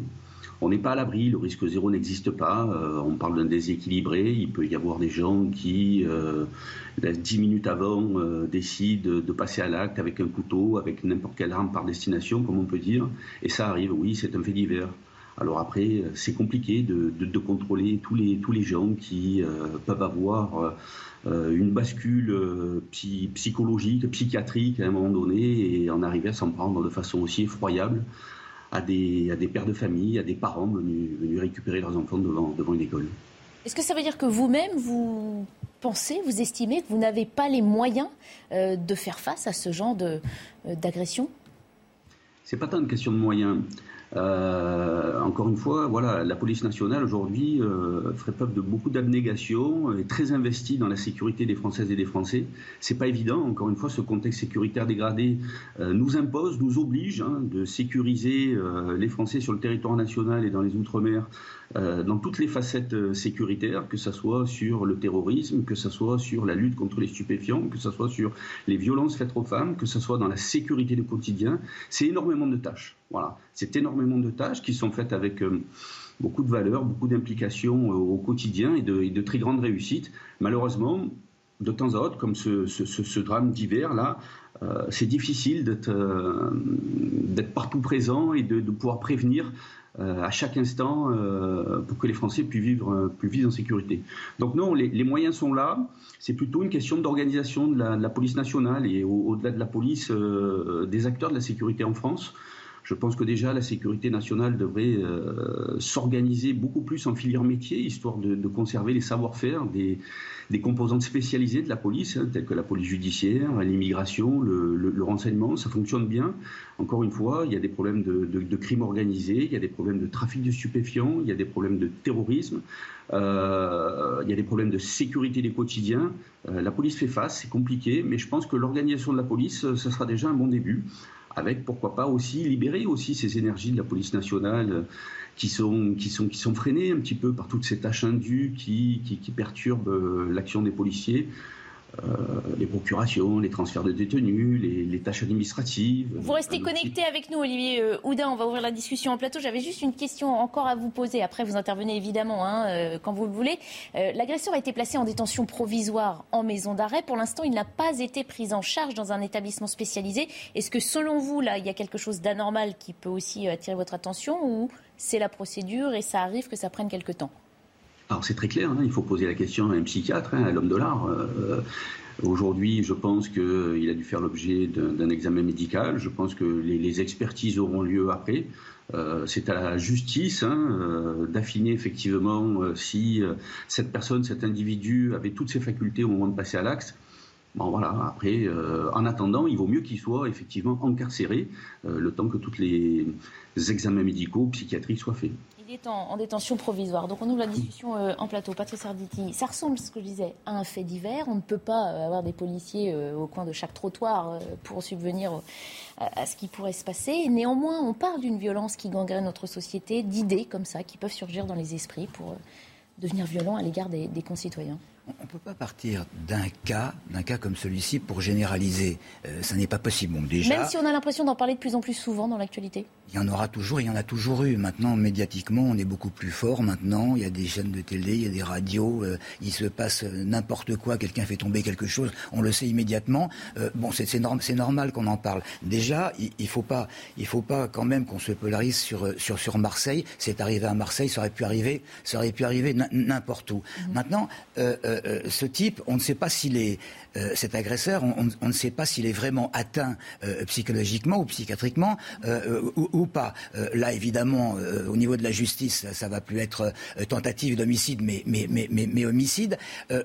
Speaker 16: On n'est pas à l'abri, le risque zéro n'existe pas. Euh, on parle d'un déséquilibré. Il peut y avoir des gens qui, euh, dix minutes avant, euh, décident de passer à l'acte avec un couteau, avec n'importe quelle arme par destination, comme on peut dire. Et ça arrive, oui, c'est un fait divers. Alors après, c'est compliqué de, contrôler tous les gens qui peuvent avoir une bascule psychologique, psychiatrique à un moment donné et en arriver à s'en prendre de façon aussi effroyable à des, à des pères de famille, à des parents venus, venus récupérer leurs enfants devant, devant une école.
Speaker 1: Est-ce que ça veut dire que vous-même, vous pensez, vous estimez que vous n'avez pas les moyens euh, de faire face à ce genre euh, d'agression?
Speaker 16: C'est pas tant une question de moyens. Euh, encore une fois, voilà, la police nationale aujourd'hui euh, ferait preuve de beaucoup d'abnégation, est très investie dans la sécurité des Françaises et des Français. C'est pas évident. Encore une fois, ce contexte sécuritaire dégradé euh, nous impose, nous oblige hein, de sécuriser les Français sur le territoire national et dans les outre-mer euh, dans toutes les facettes euh, sécuritaires, que ce soit sur le terrorisme, que ce soit sur la lutte contre les stupéfiants, que ce soit sur les violences faites aux femmes, que ce soit dans la sécurité du quotidien. C'est énormément de tâches. Voilà, c'est énormément de tâches qui sont faites avec euh, beaucoup de valeur, beaucoup d'implications au quotidien et de, très grandes réussites. Malheureusement, de temps à autre, comme ce, drame d'hiver là, c'est difficile d'être partout présent et de, pouvoir prévenir euh, à chaque instant euh, pour que les Français puissent vivre, euh, plus vivre en sécurité. Donc non, les, moyens sont là. C'est plutôt une question d'organisation de, la, police nationale et au-delà de la police, des acteurs de la sécurité en France. Je pense que déjà la sécurité nationale devrait s'organiser beaucoup plus en filière métier, histoire de, conserver les savoir-faire des, composantes spécialisées de la police, hein, telles que la police judiciaire, l'immigration, le, renseignement. Ça fonctionne bien. Encore une fois, il y a des problèmes de, de, crime organisé, il y a des problèmes de trafic de stupéfiants, il y a des problèmes de terrorisme, euh, il y a des problèmes de sécurité des quotidiens. Euh, la police fait face, c'est compliqué, mais je pense que l'organisation de la police, ce euh, sera déjà un bon début, avec pourquoi pas aussi libérer aussi ces énergies de la police nationale qui sont, qui sont, qui sont freinées un petit peu par toutes ces tâches indues qui, qui, qui perturbent l'action des policiers. Les procurations, les transferts de détenus, les, tâches administratives.
Speaker 1: Vous restez connecté avec nous, Olivier Houdin. On va ouvrir la discussion en plateau. J'avais juste une question encore à vous poser. Après, vous intervenez évidemment hein, quand vous le voulez. L'agresseur a été placé en détention provisoire en maison d'arrêt. Pour l'instant, il n'a pas été pris en charge dans un établissement spécialisé. Est-ce que selon vous, là, il y a quelque chose d'anormal qui peut aussi attirer votre attention ou c'est la procédure et ça arrive que ça prenne quelque temps?
Speaker 16: Alors c'est très clair, hein, il faut poser la question à un psychiatre, hein, à l'homme de l'art. Euh, aujourd'hui, je pense qu'il a dû faire l'objet d'un examen médical. Je pense que les, expertises auront lieu après. Euh, c'est à la justice hein, euh, d'affiner effectivement si cette personne, cet individu avait toutes ses facultés au moment de passer à l'axe. Bon voilà, après, en attendant, il vaut mieux qu'il soit effectivement incarcéré le temps que tous les examens médicaux, psychiatriques soient faits
Speaker 1: en, détention provisoire. Donc on ouvre la discussion euh, en plateau. Patrice Arditi, ça ressemble, ce que je disais, à un fait divers. On ne peut pas euh, avoir des policiers euh, au coin de chaque trottoir pour subvenir à ce qui pourrait se passer. Néanmoins, on parle d'une violence qui gangrène notre société, d'idées comme ça qui peuvent surgir dans les esprits pour devenir violents à l'égard des concitoyens.
Speaker 6: On ne peut pas partir d'un cas, d'un cas comme celui-ci pour généraliser. Euh, ça n'est pas possible. déjà,
Speaker 1: Même si on a l'impression d'en parler de plus en plus souvent dans l'actualité.
Speaker 6: Il y en aura toujours, il y en a toujours eu. Maintenant, médiatiquement, on est beaucoup plus fort. Maintenant, il y a des chaînes de télé, il y a des radios. Euh, il se passe n'importe quoi. Quelqu'un fait tomber quelque chose, on le sait immédiatement. Euh, bon, c'est normal qu'on en parle. Déjà, il, ne faut pas, il faut pas quand même qu'on se polarise sur sur sur Marseille. C'est arrivé à Marseille, ça aurait pu arriver, ça aurait pu arriver n'importe où. Mhm. Maintenant. Euh, euh, ce type, on ne sait pas s'il est, euh, cet agresseur, on, ne sait pas s'il est vraiment atteint psychologiquement ou psychiatriquement ou, pas. là, évidemment, au niveau de la justice, ça, va plus être tentative d'homicide, mais, homicide.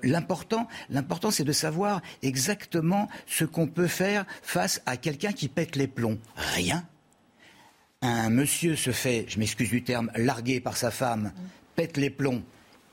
Speaker 6: l'important, l'important, c'est de savoir exactement ce qu'on peut faire face à quelqu'un qui pète les plombs. Rien. Un monsieur se fait, je m'excuse du terme, largué par sa femme, pète les plombs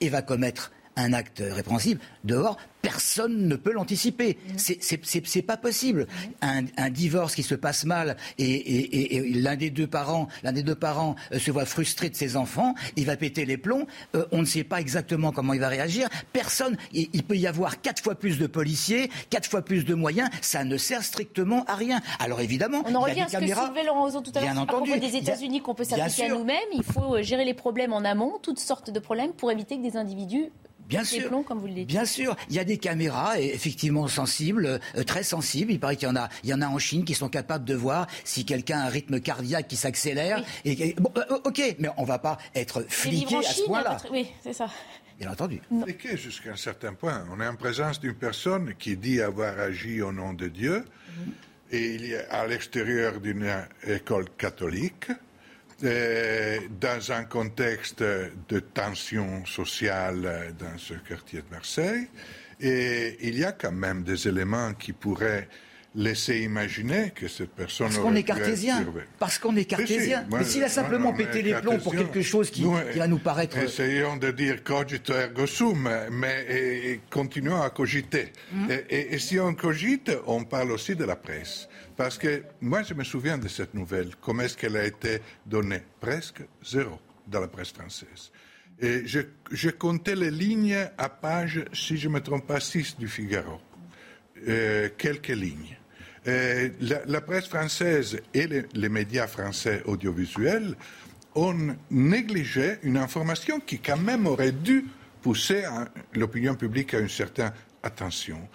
Speaker 6: et va commettre un acte répréhensible, dehors, personne ne peut l'anticiper. C'est pas possible. Un, divorce qui se passe mal et, l'un des deux parents, l'un des deux parents euh, se voit frustré de ses enfants, il va péter les plombs. Euh, on ne sait pas exactement comment il va réagir. Personne. Il, peut y avoir quatre fois plus de policiers, quatre fois plus de moyens. Ça ne sert strictement à rien. Alors évidemment,
Speaker 1: on en revient à ce que Sylvain Laurent tout à l'heure à propos des États-Unis qu'on peut s'appliquer à nous-mêmes. Il faut euh, gérer les problèmes en amont, toutes sortes de problèmes, pour éviter que des individus
Speaker 6: Bien sûr, comme vous le Bien sûr, il y a des caméras effectivement sensibles, euh, très sensibles. Il paraît qu'il y en a, il y en a en Chine qui sont capables de voir si quelqu'un a un rythme cardiaque qui s'accélère. Et, bon, euh, ok, mais on va pas être fliqué à ce point-là.
Speaker 1: Oui, c'est ça.
Speaker 6: Bien entendu.
Speaker 7: Fliqué jusqu'à un certain point. On est en présence d'une personne qui dit avoir agi au nom de Dieu. Mhm. Et il est à l'extérieur d'une école catholique dans un contexte de tension sociale dans ce quartier de Marseille. Et il y a quand même des éléments qui pourraient laisser imaginer que cette personne
Speaker 6: Parce qu'on est cartésien. Parce qu'on est cartésien. Mais s'il a simplement pété les plombs pour quelque chose qui, va nous paraître.
Speaker 7: Essayons de dire cogito ergo sum, mais continuons à cogiter. Hum. et, si on cogite, on parle aussi de la presse. Parce que moi, je me souviens de cette nouvelle. Comment est-ce qu'elle a été donnée? Presque zéro dans la presse française. Et je, comptais les lignes à page, si je ne me trompe pas, 6 du Figaro. Euh, quelques lignes. La, presse française et les, médias français audiovisuels ont négligé une information qui quand même aurait dû pousser l'opinion publique à une certaine attention.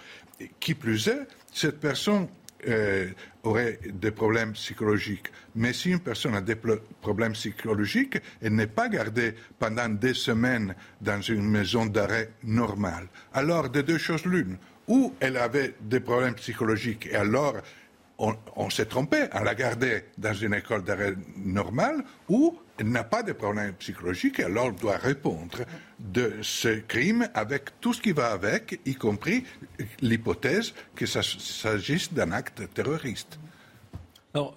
Speaker 7: qui plus est, cette personne euh, aurait des problèmes psychologiques. Mais si une personne a des problèmes psychologiques, elle n'est pas gardée pendant des semaines dans une maison d'arrêt normale. Alors, de deux choses l'une. Ou elle avait des problèmes psychologiques et alors on, s'est trompé, on l'a gardée dans une école d'arrêt normale, ou elle n'a pas de problème psychologique et alors doit répondre de ce crime avec tout ce qui va avec, y compris l'hypothèse que ça s'agisse d'un acte terroriste.
Speaker 5: Alors,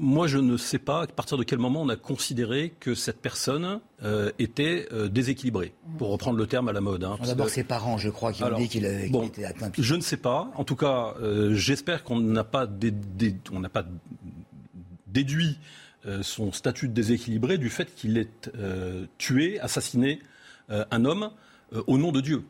Speaker 5: moi, je ne sais pas à partir de quel moment on a considéré que cette personne euh, était euh, déséquilibrée, pour reprendre le terme à la mode. Hein,
Speaker 6: D'abord, ses parents, je crois, qui ont dit qu'il était atteint.
Speaker 5: Je ne sais pas. En tout cas, euh, j'espère qu'on n'a pas, pas déduit euh, son statut de déséquilibré du fait qu'il ait euh, tué, assassiné euh, un homme au nom de Dieu.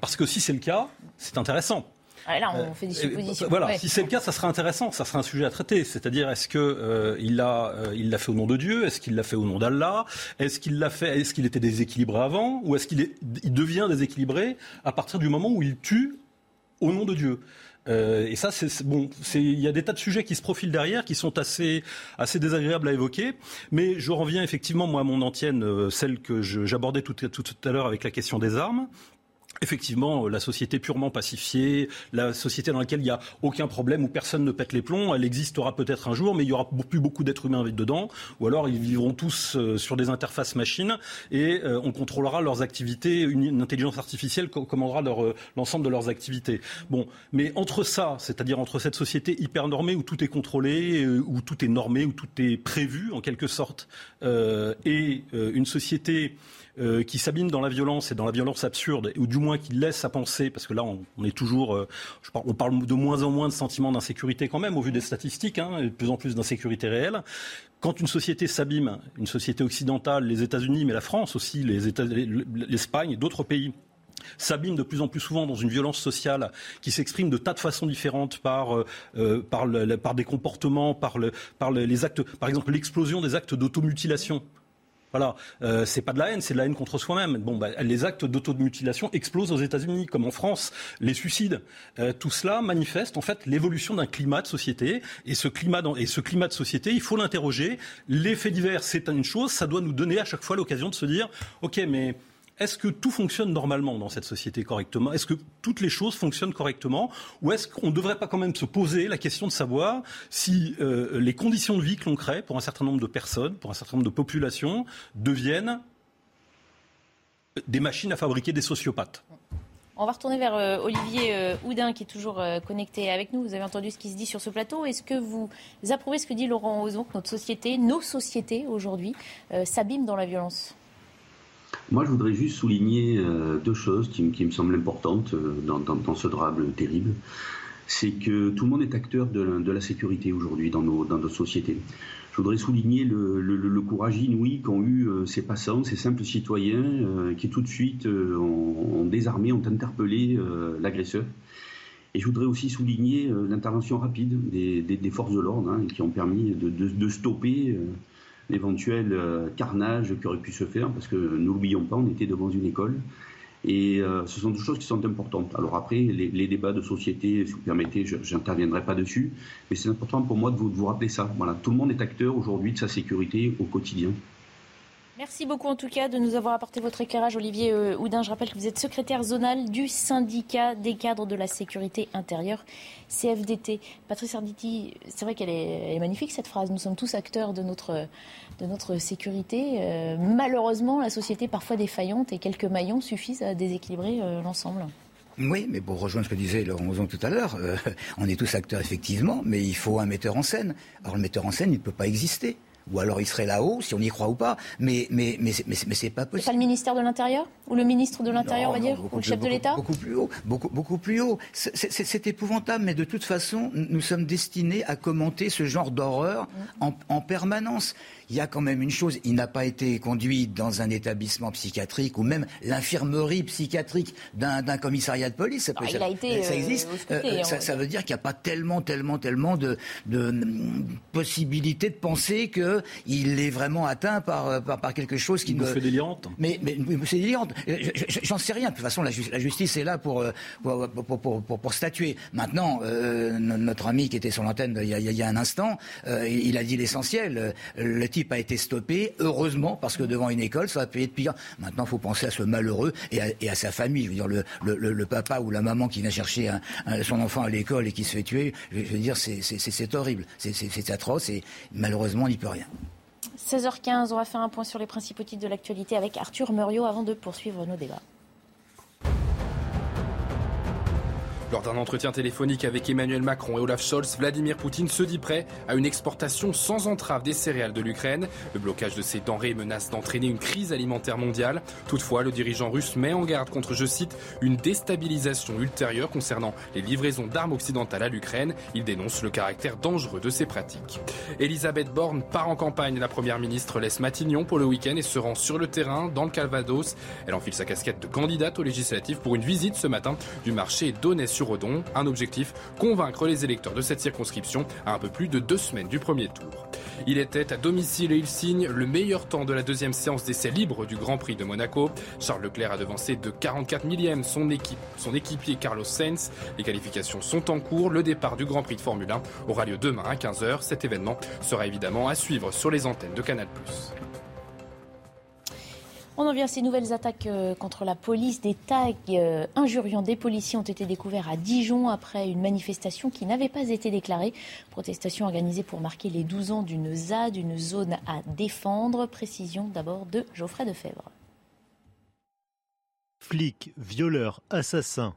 Speaker 5: parce que si c'est le cas, c'est intéressant.
Speaker 1: Ah, là, on fait des suppositions.
Speaker 5: Voilà, si c'est le cas, ça serait intéressant, ça serait un sujet à traiter. C'est-à-dire, est-ce que il l'a, il l'a fait au nom de Dieu? Est-ce qu'il l'a fait au nom d'Allah? Est-ce qu'il l'a fait Est-ce qu'il était déséquilibré avant? Ou est-ce qu'il il devient déséquilibré à partir du moment où il tue au nom de Dieu? Euh, et ça, c'est bon. Il y a des tas de sujets qui se profilent derrière, qui sont assez, assez désagréables à évoquer. Mais je reviens effectivement moi à mon antienne, euh, celle que j'abordais tout, tout à l'heure avec la question des armes. Effectivement, la société purement pacifiée, la société dans laquelle il n'y a aucun problème, où personne ne pète les plombs, elle existera peut-être un jour, mais il y aura plus beaucoup d'êtres humains dedans, ou alors ils vivront tous euh, sur des interfaces machines et euh, on contrôlera leurs activités, une, intelligence artificielle commandera euh, l'ensemble de leurs activités. Bon, mais entre ça, c'est-à-dire entre cette société hyper normée où tout est contrôlé, où tout est normé, où tout est prévu en quelque sorte, et une société euh, qui s'abîme dans la violence et dans la violence absurde, ou du moins qui laisse à penser, parce que là on, est toujours, euh, on parle de moins en moins de sentiments d'insécurité quand même, au vu des statistiques, hein, et de plus en plus d'insécurité réelle. Quand une société s'abîme, une société occidentale, les États-Unis, mais la France aussi, l'Espagne d'autres pays, s'abîme de plus en plus souvent dans une violence sociale qui s'exprime de tas de façons différentes par, euh, par, des comportements, par les actes, par exemple l'explosion des actes d'automutilation. Voilà, euh, c'est pas de la haine, c'est de la haine contre soi-même. Bon, bah, les actes d'automutilation explosent aux États-Unis, comme en France, les suicides. Euh, tout cela manifeste en fait l'évolution d'un climat de société, et ce climat, et ce climat de société, il faut l'interroger. Les faits divers, c'est une chose, ça doit nous donner à chaque fois l'occasion de se dire, ok, mais est-ce que tout fonctionne normalement dans cette société correctement? Est-ce que toutes les choses fonctionnent correctement? Ou est-ce qu'on ne devrait pas quand même se poser la question de savoir si euh, les conditions de vie que l'on crée pour un certain nombre de personnes, pour un certain nombre de populations, deviennent des machines à fabriquer des sociopathes?
Speaker 1: On va retourner vers euh, Olivier euh, Houdin qui est toujours connecté avec nous. Vous avez entendu ce qui se dit sur ce plateau. Est-ce que vous approuvez ce que dit Laurent Ozon, que notre société, nos sociétés aujourd'hui, s'abîment dans la violence?
Speaker 16: Moi, je voudrais juste souligner euh, deux choses qui, me semblent importantes euh, dans, ce drame terrible. C'est que tout le monde est acteur de, la sécurité aujourd'hui dans nos, dans sociétés. Je voudrais souligner le, courage inouï qu'ont eu euh, ces passants, ces simples citoyens, qui tout de suite ont, désarmé, ont interpellé l'agresseur. Et je voudrais aussi souligner l'intervention rapide des, forces de l'ordre, hein, qui ont permis de stopper l'éventuel euh, carnage qui aurait pu se faire, parce que n'oublions pas, on était devant une école. Et euh, ce sont des choses qui sont importantes. Alors après, les, débats de société, si vous permettez, je n'interviendrai pas dessus, mais c'est important pour moi de vous, de vous rappeler ça. Voilà, tout le monde est acteur aujourd'hui de sa sécurité au quotidien.
Speaker 1: Merci beaucoup en tout cas de nous avoir apporté votre éclairage, Olivier euh, Houdin. Je rappelle que vous êtes secrétaire zonal du syndicat des cadres de la sécurité intérieure, CFDT. Patrice Arditi, c'est vrai qu'elle est, magnifique cette phrase. Nous sommes tous acteurs de notre, de notre sécurité. Euh, malheureusement, la société est parfois défaillante et quelques maillons suffisent à déséquilibrer euh, l'ensemble.
Speaker 6: Oui, mais pour rejoindre ce que disait Laurent tout à l'heure, on est tous acteurs effectivement, mais il faut un metteur en scène. Alors le metteur en scène, il ne peut pas exister ou alors il serait là-haut, si on y croit ou pas. Mais, mais, mais, mais, mais c'est pas possible.
Speaker 1: C'est pas le ministère de l'Intérieur Ou le ministre de l'Intérieur, on va dire Ou le chef de l'État
Speaker 6: Beaucoup plus haut. Beaucoup, beaucoup plus haut. C'est épouvantable, mais de toute façon, nous sommes destinés à commenter ce genre d'horreur mm. en, en permanence il y a quand même une chose, il n'a pas été conduit dans un établissement psychiatrique ou même l'infirmerie psychiatrique d'un commissariat de police. Ça,
Speaker 1: ah, il a été,
Speaker 6: ça existe. Euh, euh, ça, veut dire qu'il n'y a pas tellement, tellement, tellement de, de mm, possibilités de penser qu'il est vraiment atteint par, euh, par, quelque chose qui
Speaker 5: une
Speaker 6: me...
Speaker 5: délirante.
Speaker 6: Mais, mais c'est délirante. J'en sais rien. De toute façon, la, justice est là pour, pour, pour, pour statuer. Maintenant, notre ami qui était sur l'antenne il, il, y a un instant, il a dit l'essentiel. Le type a été stoppé, heureusement, parce que devant une école, ça aurait pu être pire. Maintenant, il faut penser à ce malheureux et à, sa famille. Je veux dire, le, papa ou la maman qui vient chercher son enfant à l'école et qui se fait tuer, je veux dire, c'est horrible, c'est atroce et malheureusement, on n'y peut rien.
Speaker 1: 16h15, on va faire un point sur les principaux titres de l'actualité avec Arthur Muriot avant de poursuivre nos débats.
Speaker 2: Lors d'un entretien téléphonique avec Emmanuel Macron et Olaf Scholz, Vladimir Poutine se dit prêt à une exportation sans entrave des céréales de l'Ukraine. Le blocage de ces denrées menace d'entraîner une crise alimentaire mondiale. Toutefois, le dirigeant russe met en garde contre, je cite, une déstabilisation ultérieure concernant les livraisons d'armes occidentales à l'Ukraine. Il dénonce le caractère dangereux de ces pratiques. Elisabeth Borne part en campagne. La première ministre laisse Matignon pour le week-end et se rend sur le terrain dans le Calvados. Elle enfile sa casquette de candidate aux législatives pour une visite ce matin du marché Un objectif, convaincre les électeurs de cette circonscription à un peu plus de deux semaines du premier tour. Il était à domicile et il signe le meilleur temps de la deuxième séance d'essai libre du Grand Prix de Monaco. Charles Leclerc a devancé de 44 millième son, équipe, son équipier Carlos Sainz. Les qualifications sont en cours. Le départ du Grand Prix de Formule 1 aura lieu demain à 15h. Cet événement sera évidemment à suivre sur les antennes de Canal+.
Speaker 1: On en vient à ces nouvelles attaques euh, contre la police. Des tags euh, injuriant des policiers ont été découverts à Dijon après une manifestation qui n'avait pas été déclarée. Protestation organisée pour marquer les 12 ans d'une ZAD, une zone à défendre. Précision d'abord de Geoffrey Defebvre.
Speaker 9: Flics, violeurs, assassins.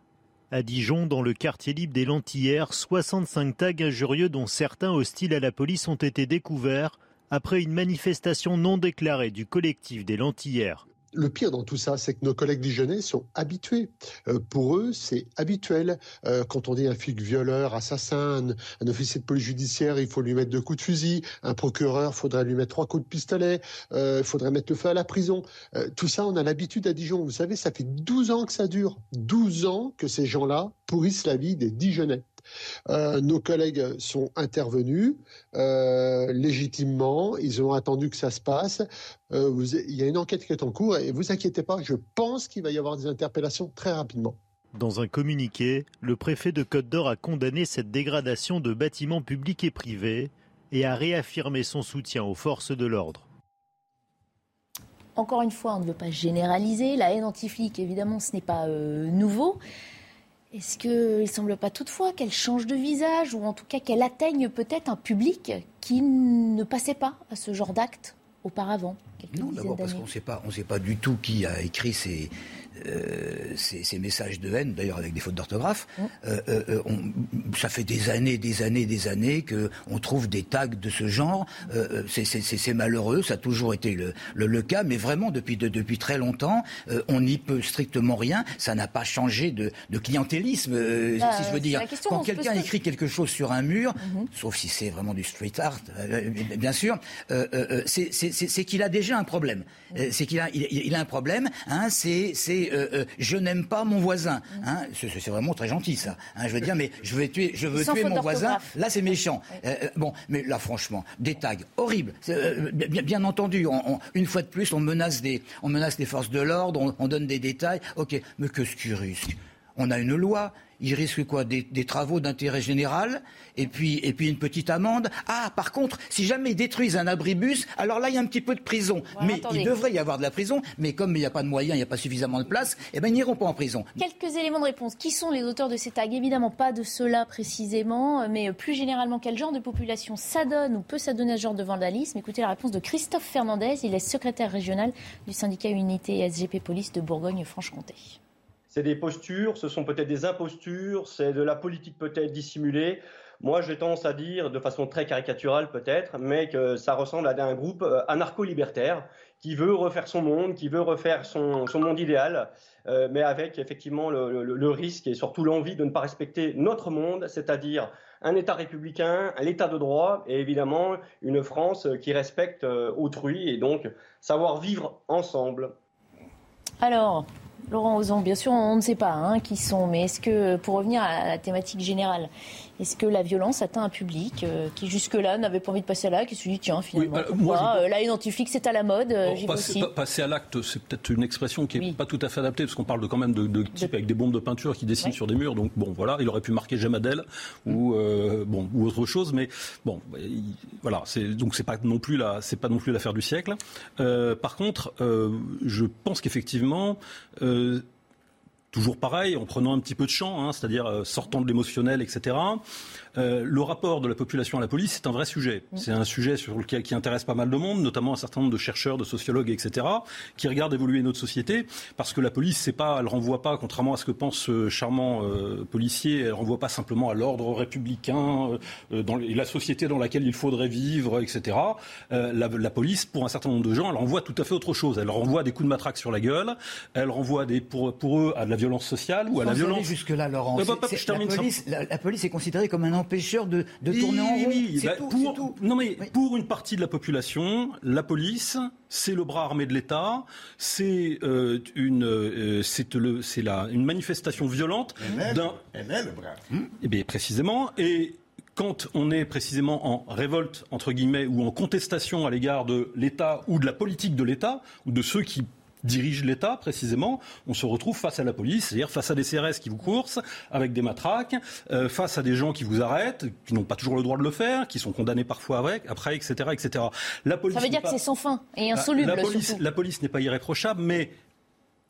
Speaker 9: À Dijon, dans le quartier libre des Lentillères, 65 tags injurieux dont certains hostiles à la police ont été découverts après une manifestation non déclarée du collectif des Lentillères.
Speaker 17: Le pire dans tout ça, c'est que nos collègues dijonnais sont habitués. Euh, pour eux, c'est habituel. Euh, quand on dit un flic violeur, assassin, un, officier de police judiciaire, il faut lui mettre deux coups de fusil. Un procureur, faudrait lui mettre trois coups de pistolet. Euh, il faudrait mettre le feu à la prison. tout ça, on a l'habitude à Dijon. Vous savez, ça fait 12 ans que ça dure. 12 ans que ces gens-là pourrissent la vie des Dijonnais. Euh, nos collègues sont intervenus euh, légitimement, ils ont attendu que ça se passe. Euh, il y a une enquête qui est en cours et vous inquiétez pas, je pense qu'il va y avoir des interpellations très rapidement.
Speaker 9: Dans un communiqué, le préfet de Côte d'Or a condamné cette dégradation de bâtiments publics et privés et a réaffirmé son soutien aux forces de l'ordre.
Speaker 1: Encore une fois, on ne veut pas généraliser. La haine anti-flic, évidemment, ce n'est pas nouveau. Est-ce qu'il ne semble pas toutefois qu'elle change de visage ou en tout cas qu'elle atteigne peut-être un public qui ne passait pas à ce genre d'acte auparavant
Speaker 6: Non, d'abord parce qu'on ne sait pas du tout qui a écrit ces, euh, ces, messages de haine, d'ailleurs avec des fautes d'orthographe, euh, euh, ça fait des années, des années, des années que on trouve des tags de ce genre. c'est malheureux, ça a toujours été le, le, cas, mais vraiment depuis, depuis très longtemps, on n'y peut strictement rien. Ça n'a pas changé de, de clientélisme, bah, si je veux dire. Quand quelqu'un écrit quelque chose sur un mur, mhm. sauf si c'est vraiment du street art, bien sûr, c'est qu'il a déjà un problème. C'est qu'il a, il, a un problème. Hein, c'est euh, euh, je n'aime pas mon voisin. Hein. c'est vraiment très gentil ça. Hein, je veux dire, mais je veux tuer, je veux tuer mon voisin. Là, c'est méchant. Euh, bon, mais là, franchement, des tags horribles. Bien, entendu, une fois de plus, on menace des, on menace les forces de l'ordre, on, donne des détails. Ok, mais que ce qui risque? On a une loi il risque quoi? Des, travaux d'intérêt général et puis, et puis une petite amende. Ah, par contre, si jamais ils détruisent un abribus, alors là, il y a un petit peu de prison. mais il devrait y avoir de la prison, mais comme il n'y a pas de moyens, il n'y a pas suffisamment de place, eh ben, ils n'iront pas en prison.
Speaker 1: Quelques éléments de réponse. Qui sont les auteurs de ces tags? Évidemment, pas de cela précisément, mais plus généralement, quel genre de population s'adonne ou peut s'adonner à ce genre de vandalisme? Écoutez la réponse de Christophe Fernandez. Il est secrétaire régional du syndicat Unité SGP Police de Bourgogne-Franche-Comté
Speaker 18: c'est des postures, ce sont peut-être des impostures, c'est de la politique peut-être dissimulée. Moi, j'ai tendance à dire, de façon très caricaturale peut-être, mais que ça ressemble à un groupe euh, anarcho-libertaire qui veut refaire son monde, qui veut refaire son, monde idéal, euh, mais avec effectivement le, risque et surtout l'envie de ne pas respecter notre monde, c'est-à-dire un État républicain, l'État de droit et évidemment une France qui respecte euh, autrui et donc savoir vivre ensemble.
Speaker 1: Alors, Laurent Ozon, bien sûr, on ne sait pas hein, qui sont, mais est-ce que, pour revenir à la thématique générale, est-ce que la violence atteint un public euh, qui jusque-là n'avait pas envie de passer à l'acte, qui se dit tiens finalement, oui, bah, moi, euh, là identifique c'est à la mode, euh,
Speaker 5: passer, passer, à l'acte, c'est peut-être une expression qui n'est pas tout à fait adaptée parce qu'on parle de, quand même de, de types avec des bombes de peinture qui dessinent sur des murs, donc bon voilà, il aurait pu marquer Jemadel ou bon ou autre chose, mais bon voilà, c'est donc c'est pas non plus la c'est pas non plus l'affaire du siècle. par contre, je pense qu'effectivement toujours pareil, en prenant un petit peu de champ, hein, c'est-à-dire sortant de l'émotionnel, etc. Euh, le rapport de la population à la police, c'est un vrai sujet. C'est un sujet sur lequel qui intéresse pas mal de monde, notamment un certain nombre de chercheurs, de sociologues, etc., qui regardent évoluer notre société, parce que la police, c'est pas, elle renvoie pas, contrairement à ce que pense ce charmant euh, policier, elle renvoie pas simplement à l'ordre républicain, euh, dans la société dans laquelle il faudrait vivre, etc. La, police, pour un certain nombre de gens, elle renvoie tout à fait autre chose. Elle renvoie des coups de matraque sur la gueule, elle renvoie des, pour, pour eux à de la violence sociale ou à la violence.
Speaker 6: Jusque là, Laurent. la, police, est considérée comme un empêcheur de, tourner en rond. Oui,
Speaker 5: bah, pour, Non mais pour une partie de la population, la police, c'est le bras armé de l'État, c'est euh, une, euh, c'est le, c'est la, une manifestation violente
Speaker 7: d'un. Elle est le bras.
Speaker 5: Eh bien précisément et quand on est précisément en révolte, entre guillemets, ou en contestation à l'égard de l'État ou de la politique de l'État, ou de ceux qui dirige l'État précisément, on se retrouve face à la police, c'est-à-dire face à des CRS qui vous coursent avec des matraques, euh, face à des gens qui vous arrêtent, qui n'ont pas toujours le droit de le faire, qui sont condamnés parfois avec, après, etc., etc.
Speaker 1: La police Ça veut dire que c'est sans fin et insoluble.
Speaker 5: La, police, la police n'est pas irréprochable, mais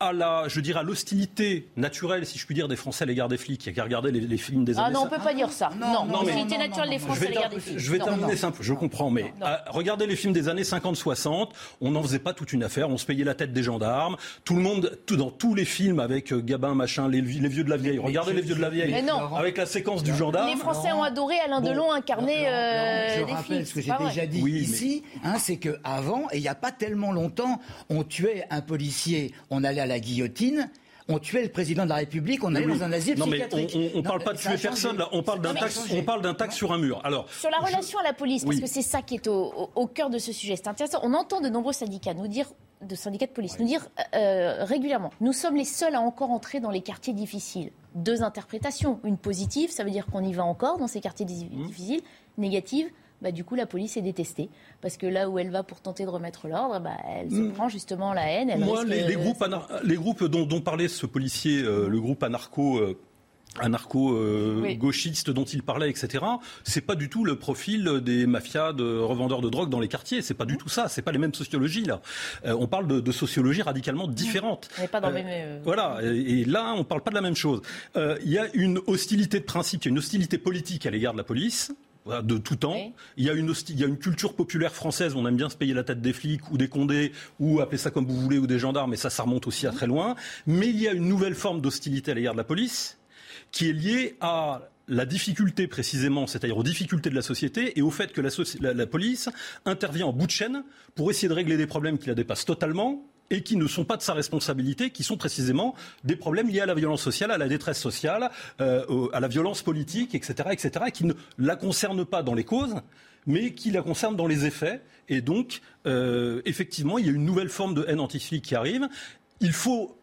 Speaker 5: à la, je dirais, à l'hostilité naturelle, si je puis dire, des Français à l'égard des flics. Il y a qu'à regarder les, films des
Speaker 1: ah
Speaker 5: années.
Speaker 1: Ah non, on peut pas dire ça. Non, non, l'hostilité naturelle des Français à l'égard des flics.
Speaker 5: Je vais terminer simple. Je comprends, mais regardez les films des années 50-60. On n'en faisait pas toute une affaire. On se payait la tête des gendarmes. Tout le monde, tout, dans tous les films avec euh, Gabin, machin, les, vieux de la vieille. Regardez les vieux de la vieille. Avec la séquence du gendarme.
Speaker 1: Les Français ont adoré Alain Delon incarner
Speaker 6: euh, je rappelle ce que j'ai déjà dit ici, hein, c'est que avant, et il n'y a pas tellement longtemps, on tuait un policier, on allait à la guillotine on tuait le président de la République, on allait dans un asile
Speaker 5: non,
Speaker 6: psychiatrique.
Speaker 5: Mais on, ne parle pas de tuer personne, là, on parle d'un taxe, on parle d'un taxe sur un mur. Alors,
Speaker 1: sur la relation à la police, parce que c'est ça qui est au, cœur de ce sujet. C'est intéressant. On entend de nombreux syndicats nous dire de syndicats de police nous dire euh, régulièrement nous sommes les seuls à encore entrer dans les quartiers difficiles. Deux interprétations. Une positive, ça veut dire qu'on y va encore dans ces quartiers mmh. difficiles. Négative, bah, du coup, la police est détestée. Parce que là où elle va pour tenter de remettre l'ordre, bah, elle se hmm. prend justement la haine.
Speaker 5: Moi, les, groupes, les groupes dont, dont, parlait ce policier, euh, le groupe anarcho. Euh, anarcho euh, dont il parlait, etc. C'est pas du tout le profil des mafias de revendeurs de drogue dans les quartiers. C'est pas du tout ça. C'est pas les mêmes sociologies là. on parle de, sociologie radicalement différente.
Speaker 1: On n'est pas dans les mêmes.
Speaker 5: Voilà. Et, là, on parle pas de la même chose. Il y a une hostilité de principe, il y a une hostilité politique à l'égard de la police de tout temps. Il, y a une, il y a une culture populaire française, on aime bien se payer la tête des flics ou des condés, ou appeler ça comme vous voulez, ou des gendarmes, et ça, ça remonte aussi à très loin. Mais il y a une nouvelle forme d'hostilité à l'égard de la police, qui est liée à la difficulté précisément, c'est-à-dire aux difficultés de la société et au fait que la, la police intervient en bout de chaîne pour essayer de régler des problèmes qui la dépassent totalement et qui ne sont pas de sa responsabilité, qui sont précisément des problèmes liés à la violence sociale, à la détresse sociale, euh, à la violence politique, etc., etc., et qui ne la concernent pas dans les causes, mais qui la concernent dans les effets. Et donc, euh, effectivement, il y a une nouvelle forme de haine anti qui arrive. Il faut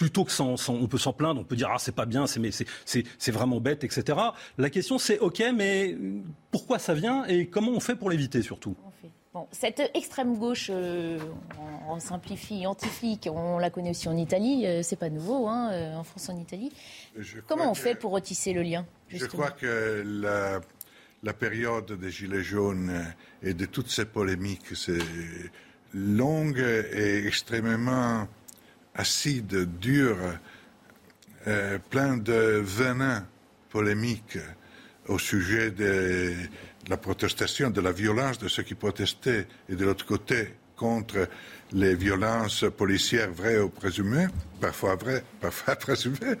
Speaker 5: plutôt que sans, on peut s'en plaindre, on peut dire ah c'est pas bien, c'est vraiment bête, etc. La question c'est ok, mais pourquoi ça vient et comment on fait pour l'éviter surtout?
Speaker 1: Bon, cette extrême gauche, euh, on, simplifie, anti on la connaît aussi en Italie, euh, c'est pas nouveau, hein, euh, en France, en Italie. Comment on fait pour retisser le lien
Speaker 7: Je crois que la, la, période des Gilets jaunes et de toutes ces polémiques, c'est longue et extrêmement acide, dure, plein de venin polémique au sujet des la protestation, de la violence de ceux qui protestaient, et de l'autre côté, contre les violences policières vraies ou présumées, parfois vraies, parfois présumées,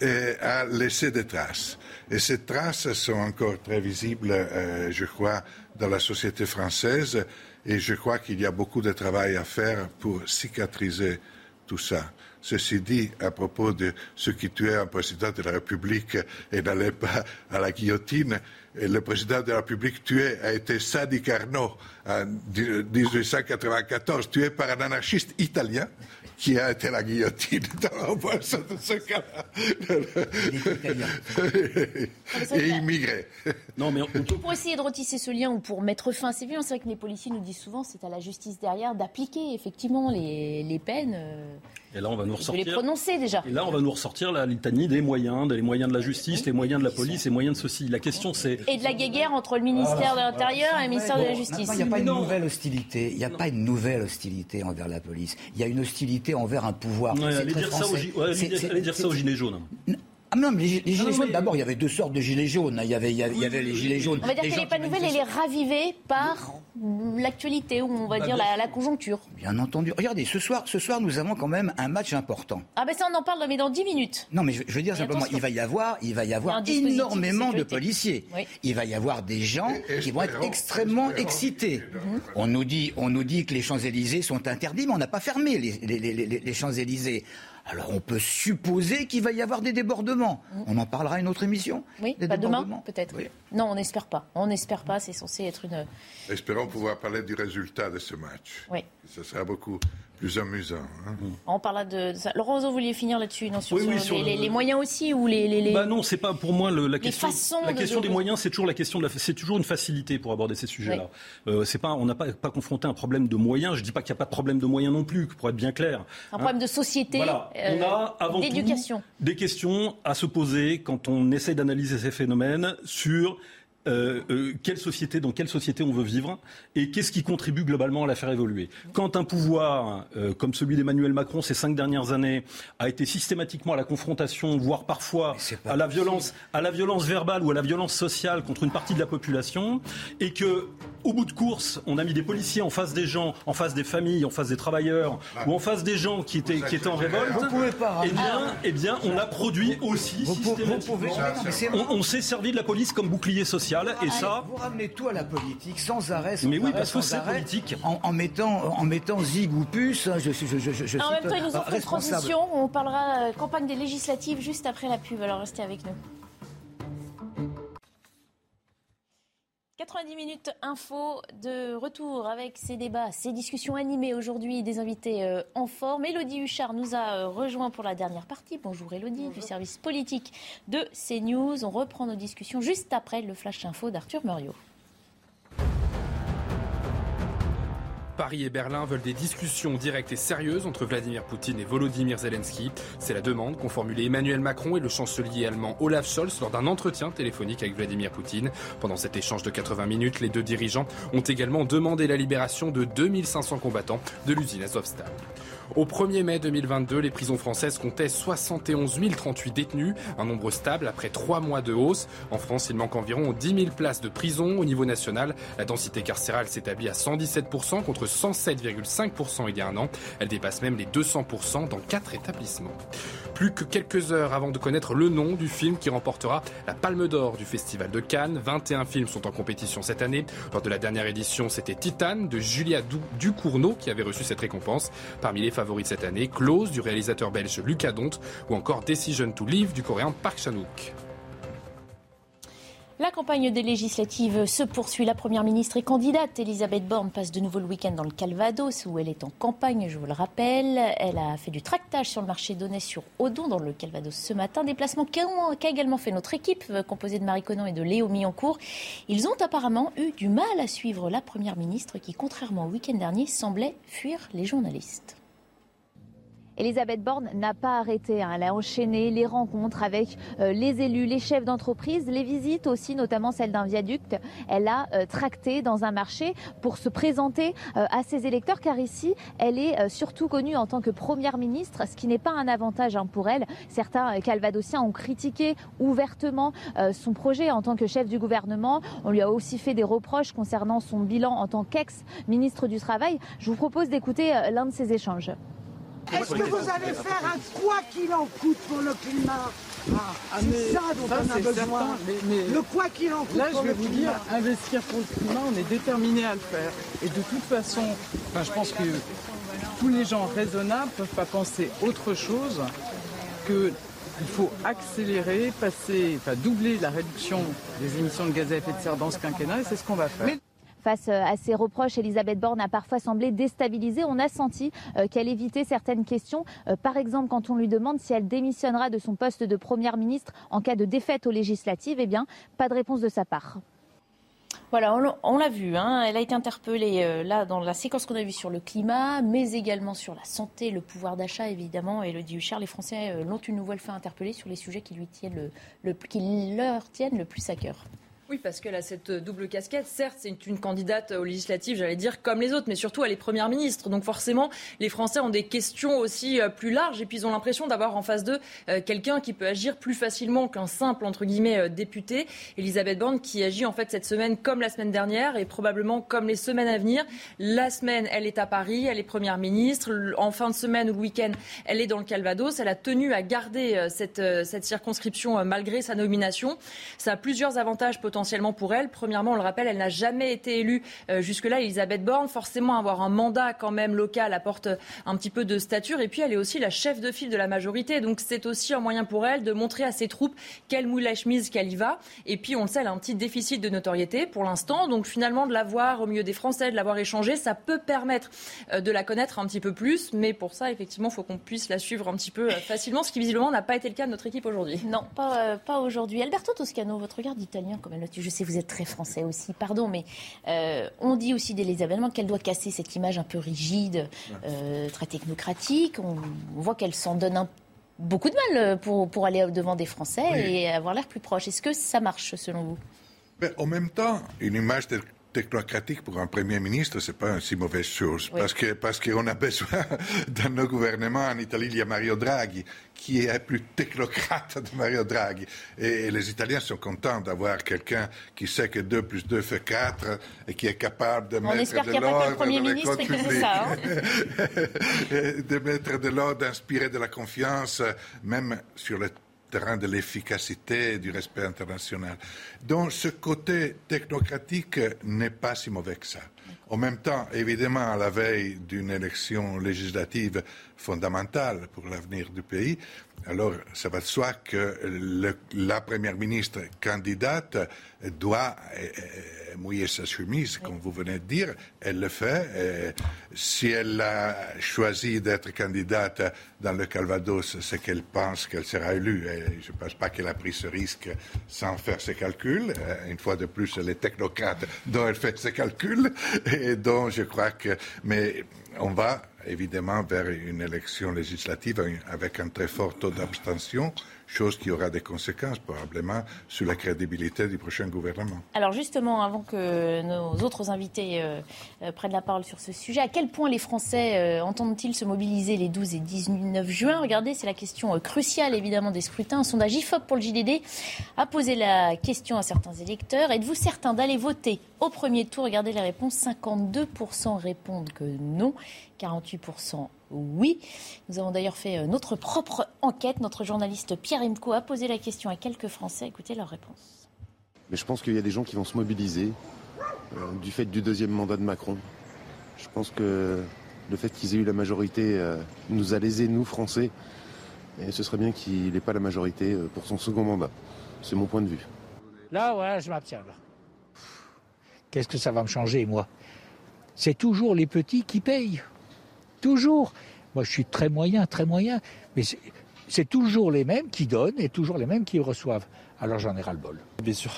Speaker 7: a laissé des traces. Et ces traces sont encore très visibles, euh, je crois, dans la société française, et je crois qu'il y a beaucoup de travail à faire pour cicatriser tout ça. Ceci dit, à propos de ceux qui tuaient un président de la République et n'allaient pas à la guillotine, le président de la République tué a été Sadi Carnot en 1894, tué par un anarchiste italien qui a été la guillotine dans de ce cas-là. Et immigré.
Speaker 1: Non, mais Pour essayer de retisser ce lien ou pour mettre fin à ces violences, c'est vrai que les policiers nous disent souvent c'est à la justice derrière d'appliquer effectivement les, peines.
Speaker 5: Et là, on va nous ressortir.
Speaker 1: les prononcer déjà.
Speaker 5: Et là, on va nous ressortir la litanie des moyens, des moyens de la justice, les moyens de la police, les moyens de ceci. La question, c'est.
Speaker 1: Et de la guéguerre entre le ministère de l'Intérieur et le ministère de la Justice.
Speaker 6: Il n'y a pas une nouvelle hostilité. Il n'y a pas une nouvelle hostilité envers la police. Il y a une hostilité envers un pouvoir.
Speaker 5: Ouais,
Speaker 6: C'est
Speaker 5: allez
Speaker 6: très
Speaker 5: dire, ça aux,
Speaker 6: français.
Speaker 5: ouais, dire- allez dire ça aux gilets jaunes.
Speaker 6: Ah non, mais les, les gilets
Speaker 5: non,
Speaker 6: jaunes,
Speaker 5: mais-
Speaker 6: d'abord, il y avait deux sortes de gilets jaunes. Il y avait, il y avait, il y avait les gilets jaunes.
Speaker 1: On va dire
Speaker 6: les
Speaker 1: qu'elle n'est pas nouvelle, elle est ravivée par l'actualité, ou on va
Speaker 6: Bah,
Speaker 1: dire
Speaker 6: bien
Speaker 1: la, la conjoncture.
Speaker 6: Bien entendu. Regardez, ce soir, ce soir, nous avons quand même un match important.
Speaker 1: Ah ben ça, on en parle mais dans 10 minutes.
Speaker 6: Non, mais je, je veux dire
Speaker 1: Mais
Speaker 6: simplement,
Speaker 1: attention.
Speaker 6: il va y avoir, il va y
Speaker 1: Il y a
Speaker 6: avoir
Speaker 1: de
Speaker 6: énormément de, policiers.
Speaker 1: Oui.
Speaker 6: Il va y avoir des gens
Speaker 7: Et-
Speaker 6: qui vont être extrêmement excités. On nous dit, on nous dit que les Champs Élysées sont interdits, mais on n'a pas fermé les, les- les- les- les Champs Élysées. Alors on peut supposer qu'il va y avoir des débordements. On en parlera à une autre émission.
Speaker 1: Oui,
Speaker 6: Des
Speaker 1: pas demain, peut-être. Non, on n'espère pas. On n'espère pas, c'est censé être une...
Speaker 7: Espérons pouvoir parler du résultat de ce match.
Speaker 1: Oui.
Speaker 7: Ce sera beaucoup plus amusant. hein.
Speaker 1: On parlera de, de ça. Laurent, vous vouliez finir là-dessus, non sur,
Speaker 5: Oui, oui,
Speaker 1: sur
Speaker 5: sur
Speaker 1: les,
Speaker 5: le-
Speaker 1: les- les moyens aussi ou les... les- les-
Speaker 5: Bah non, c'est pas pour moi le- la question.
Speaker 1: façons
Speaker 5: la
Speaker 1: de-
Speaker 5: question
Speaker 1: de-
Speaker 5: des moyens, c'est toujours la question de la, c'est toujours une facilité pour aborder ces sujets-là. Euh, c'est pas, on n'a pas, pas confronté un problème de moyens. Je dis pas qu'il n'y a pas de problème de moyens non plus, pour être bien clair.
Speaker 1: Un
Speaker 5: Hein.
Speaker 1: problème de société,
Speaker 5: Voilà.
Speaker 1: euh,
Speaker 5: on a avant tout des questions à se poser quand on essaie d'analyser ces phénomènes sur euh, euh, quelle société, dans quelle société on veut vivre et qu'est-ce qui contribue globalement à la faire évoluer? Quand un pouvoir euh, comme celui d'Emmanuel Macron ces cinq dernières années a été systématiquement à la confrontation, voire parfois à la violence, à la violence verbale ou à la violence sociale contre une partie de la population, et que au bout de course, on a mis des policiers en face des gens, en face des familles, en face des travailleurs, ou en face des gens qui étaient, qui étaient en révolte.
Speaker 6: Vous pouvez pas
Speaker 5: Eh bien, eh bien, on a produit aussi
Speaker 6: Vous pou- vous
Speaker 5: systématiquement.
Speaker 6: pouvez-
Speaker 5: On, on s'est servi de la police comme bouclier social, et ça.
Speaker 6: Vous ramenez tout à la politique, sans arrêt. Sans
Speaker 5: Mais oui,
Speaker 6: arrêt,
Speaker 5: parce que c'est politique.
Speaker 6: En, en mettant, en mettant zig ou puce, hein, je suis, je, je, je, je
Speaker 1: En
Speaker 6: suis,
Speaker 1: même temps, ils nous ont fait une transition. On parlera euh, campagne des législatives juste après la pub. Alors restez avec nous. 90 minutes info de retour avec ces débats, ces discussions animées aujourd'hui, des invités euh, en forme. Elodie Huchard nous a euh, rejoint pour la dernière partie. Bonjour Elodie, du service politique de CNews. On reprend nos discussions juste après le flash info d'Arthur Muriot.
Speaker 2: Paris et Berlin veulent des discussions directes et sérieuses entre Vladimir Poutine et Volodymyr Zelensky. C'est la demande qu'ont formulée Emmanuel Macron et le chancelier allemand Olaf Scholz lors d'un entretien téléphonique avec Vladimir Poutine. Pendant cet échange de 80 minutes, les deux dirigeants ont également demandé la libération de 2500 combattants de l'usine Azovstal. Au 1er mai 2022, les prisons françaises comptaient 71 038 détenus, un nombre stable après trois mois de hausse. En France, il manque environ 10 000 places de prison au niveau national. La densité carcérale s'établit à 117% contre 107,5% il y a un an. Elle dépasse même les 200% dans quatre établissements. Plus que quelques heures avant de connaître le nom du film qui remportera la Palme d'Or du Festival de Cannes. 21 films sont en compétition cette année. Lors de la dernière édition, c'était Titane de Julia Du- Ducournau qui avait reçu cette récompense. Parmi les favoris de cette année, Close du réalisateur belge Lucas Dont ou encore Decision to Live du coréen Park Chan-wook.
Speaker 1: La campagne des législatives se poursuit. La Première ministre et candidate Elisabeth Borne passe de nouveau le week-end dans le Calvados où elle est en campagne, je vous le rappelle. Elle a fait du tractage sur le marché donné sur Odon dans le Calvados ce matin. Déplacement qu'a également fait notre équipe euh, composée de Marie Conan et de Léo Millancourt. Ils ont apparemment eu du mal à suivre la Première ministre qui, contrairement au week-end dernier, semblait fuir les journalistes.
Speaker 19: Elisabeth Borne n'a pas arrêté. hein. Elle a enchaîné les rencontres avec euh, les élus, les chefs d'entreprise, les visites aussi, notamment celle d'un viaduct. Elle a euh, tracté dans un marché pour se présenter euh, à ses électeurs, car ici, elle est surtout connue en tant que première ministre, ce qui n'est pas un avantage hein, pour elle. Certains calvadosiens ont critiqué ouvertement son projet en tant que chef du gouvernement. On lui a aussi fait des reproches concernant son bilan en tant qu'ex-ministre du Travail. Je vous propose d'écouter l'un de ces échanges.
Speaker 20: Est-ce que vous allez faire un quoi qu'il en coûte pour le climat Ah,
Speaker 21: Ah,
Speaker 20: C'est ça dont
Speaker 21: ça,
Speaker 20: on a besoin.
Speaker 21: certain, mais- mais-
Speaker 20: Le quoi qu'il en coûte
Speaker 21: Là,
Speaker 20: pour
Speaker 21: je vais
Speaker 20: le
Speaker 21: vous
Speaker 20: climat.
Speaker 21: dire, investir pour le climat, on est déterminé à le faire. Et de toute façon, enfin, je pense que tous les gens raisonnables ne peuvent pas penser autre chose que il faut accélérer, passer, enfin, doubler la réduction des émissions de gaz à effet de serre dans ce quinquennat, et c'est ce qu'on va faire.
Speaker 19: Face euh, à ces reproches, Elisabeth Borne a parfois semblé déstabilisée. On a senti euh, qu'elle évitait certaines questions. Euh, Par exemple, quand on lui demande si elle démissionnera de son poste de première ministre en cas de défaite aux législatives, eh bien, pas de réponse de sa part.
Speaker 1: Voilà, on l'a vu, hein. elle a été interpellée là dans la séquence qu'on a vue sur le climat, mais également sur la santé, le pouvoir d'achat évidemment. Et le Huchard, les Français l'ont une nouvelle fois interpellée sur les sujets qui, lui qui leur tiennent le plus à cœur.
Speaker 22: Parce qu'elle a cette double casquette. Certes, c'est une candidate aux législatives, j'allais dire, comme les autres, mais surtout elle est première ministre. Donc forcément, les Français ont des questions aussi euh, plus larges et puis ils ont l'impression d'avoir en face d'eux euh, quelqu'un qui peut agir plus facilement qu'un simple, entre guillemets, euh, député. Elisabeth Borne qui agit en fait cette semaine comme la semaine dernière et probablement comme les semaines à venir. La semaine, elle est à Paris, elle est première ministre. En fin de semaine ou le week-end, elle est dans le Calvados. Elle a tenu à garder cette, cette circonscription malgré sa nomination. Ça a plusieurs avantages potentiels potentiellement pour elle. Premièrement, on le rappelle, elle n'a jamais été élue euh, jusque-là, Elisabeth Borne. Forcément, avoir un mandat quand même local apporte un petit peu de stature. Et puis, elle est aussi la chef de file de la majorité. Donc, c'est aussi un moyen pour elle de montrer à ses troupes qu'elle mouille la chemise, qu'elle y va. Et puis, on le sait, elle a un petit déficit de notoriété pour l'instant. Donc, finalement, de la voir au milieu des Français, de l'avoir échangée, ça peut permettre euh, de la connaître un petit peu plus. Mais pour ça, effectivement, il faut qu'on puisse la suivre un petit peu euh, facilement, ce qui visiblement n'a pas été le cas de notre équipe aujourd'hui.
Speaker 1: Non, pas, pas aujourd'hui. Alberto Toscano, votre regard d'italien, comme elle je sais vous êtes très français aussi, pardon, mais euh, on dit aussi d'Elisabeth qu'elle doit casser cette image un peu rigide, euh, très technocratique. On, voit qu'elle s'en donne beaucoup de mal pour, pour aller devant des Français et avoir l'air plus proche. Est-ce que ça marche selon vous?
Speaker 7: Mais En même temps, une image technocratique pour un Premier ministre, ce n'est pas une si mauvaise chose. Parce que parce qu'on a besoin dans nos gouvernements. En Italie, il y a Mario Draghi, qui est plus technocrate de Mario Draghi. Et, les Italiens sont contents d'avoir quelqu'un qui sait que 2 plus 2 fait 4 et qui est capable de mettre de l'ordre dans les ça, hein. de mettre de l'ordre, d'inspirer de la confiance, même sur le terrain de l'efficacité et du respect international. Donc ce côté technocratique n'est pas si mauvais que ça. En même temps, évidemment, à la veille d'une élection législative fondamentale pour l'avenir du pays, alors ça va de soi que la première ministre candidate doit euh, euh, mouiller sa chemise, comme vous venez de dire. Elle le fait. si elle a choisi d'être candidate dans le Calvados, c'est qu'elle pense qu'elle sera élue. Et je ne pense pas qu'elle a pris ce risque sans faire ses calculs. Euh, une fois de plus, elle est technocrate dont elle fait ses calculs. Et donc, je crois que. Mais on va évidemment vers une élection législative avec un très fort taux d'abstention chose qui aura des conséquences probablement sur la crédibilité du prochain gouvernement.
Speaker 1: Alors justement, avant que nos autres invités euh, euh, prennent la parole sur ce sujet, à quel point les Français euh, entendent-ils se mobiliser les 12 et 19 juin? Regardez, c'est la question cruciale évidemment des scrutins. Un sondage IFOP pour le JDD a posé la question à certains électeurs. Êtes-vous certain d'aller voter au premier tour? Regardez les réponses. 52% répondent que non, 48% oui. Nous avons d'ailleurs fait euh, notre propre enquête. Notre journaliste Pierre Imco a posé la question à quelques Français. Écoutez leur réponse.
Speaker 23: Mais je pense qu'il y a des gens qui vont se mobiliser euh, du fait du deuxième mandat de Macron. Je pense que le fait qu'ils aient eu la majorité euh, nous a lésés, nous, Français. Et ce serait bien qu'il n'ait pas la majorité pour son second mandat. C'est mon point de vue.
Speaker 24: Là, ouais, je m'abstiens. Qu'est-ce que ça va me changer, moi? C'est toujours les petits qui payent. Toujours. Moi, je suis très moyen, très moyen. Mais c'est toujours les mêmes qui donnent et toujours les mêmes qui reçoivent. Alors j'en ai ras-le-bol.
Speaker 25: Bien sûr.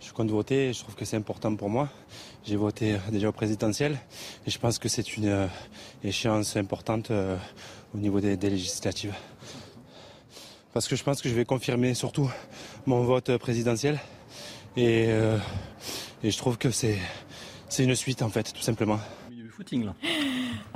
Speaker 25: Je compte voter. Je trouve que c'est important pour moi. J'ai voté déjà au présidentiel et je pense que c'est une euh, échéance importante euh, au niveau des, législatives. Parce que je pense que je vais confirmer surtout mon vote présidentiel et, euh, et je trouve que c'est une suite en fait, tout simplement.
Speaker 1: Footing, là.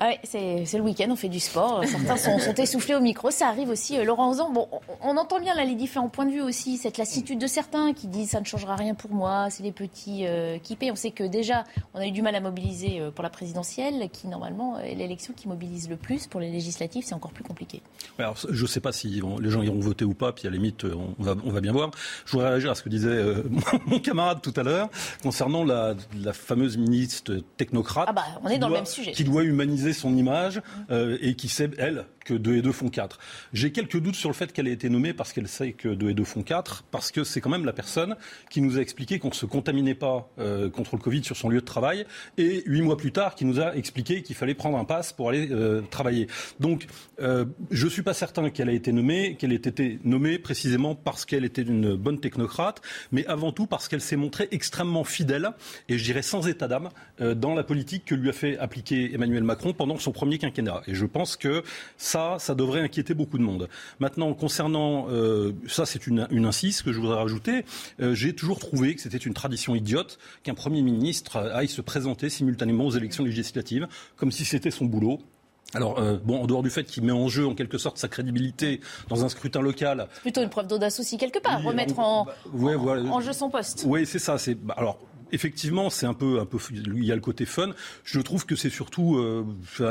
Speaker 1: Ah c'est le week-end, on fait du sport. Certains sont, sont essoufflés au micro. Ça arrive aussi. Euh, Laurent Zan, bon, on, entend bien là les différents points de vue aussi. Cette lassitude de certains qui disent ça ne changera rien pour moi, c'est les petits euh, qui paient. On sait que déjà, on a eu du mal à mobiliser euh, pour la présidentielle, qui normalement est l'élection qui mobilise le plus. Pour les législatives, c'est encore plus compliqué.
Speaker 5: Alors, je ne sais pas si les gens iront voter ou pas, puis à la limite, on va, on va bien voir. Je voudrais réagir à ce que disait mon camarade tout à l'heure concernant la, la fameuse ministre technocrate.
Speaker 1: Ah bah, on est dans le même sujet.
Speaker 5: Qui doit humaniser son image et qui sait, elle, que 2 et 2 font 4. J'ai quelques doutes sur le fait qu'elle ait été nommée parce qu'elle sait que 2 et 2 font 4, parce que c'est quand même la personne qui nous a expliqué qu'on ne se contaminait pas euh, contre le Covid sur son lieu de travail, et huit mois plus tard, qui nous a expliqué qu'il fallait prendre un pass pour aller euh, travailler. Donc, euh, je ne suis pas certain qu'elle ait été nommée, qu'elle ait été nommée précisément parce qu'elle était une bonne technocrate, mais avant tout parce qu'elle s'est montrée extrêmement fidèle, et je dirais sans état d'âme, dans la politique que lui a fait appliquer Emmanuel Macron pendant son premier quinquennat. Et je pense que ça ça, devrait inquiéter beaucoup de monde. Maintenant, concernant euh, ça, c'est une, une, insiste que je voudrais rajouter. Euh, j'ai toujours trouvé que c'était une tradition idiote qu'un Premier ministre aille se présenter simultanément aux élections législatives, comme si c'était son boulot. Alors, euh, bon, en dehors du fait qu'il met en jeu, en quelque sorte, sa crédibilité dans un scrutin local.
Speaker 1: C'est plutôt une preuve d'audace aussi, quelque part, remettre en, en, jeu son poste.
Speaker 5: Oui, c'est ça. C'est, bah, alors, effectivement, c'est un peu, un peu, il y a le côté fun. Je trouve que c'est surtout euh,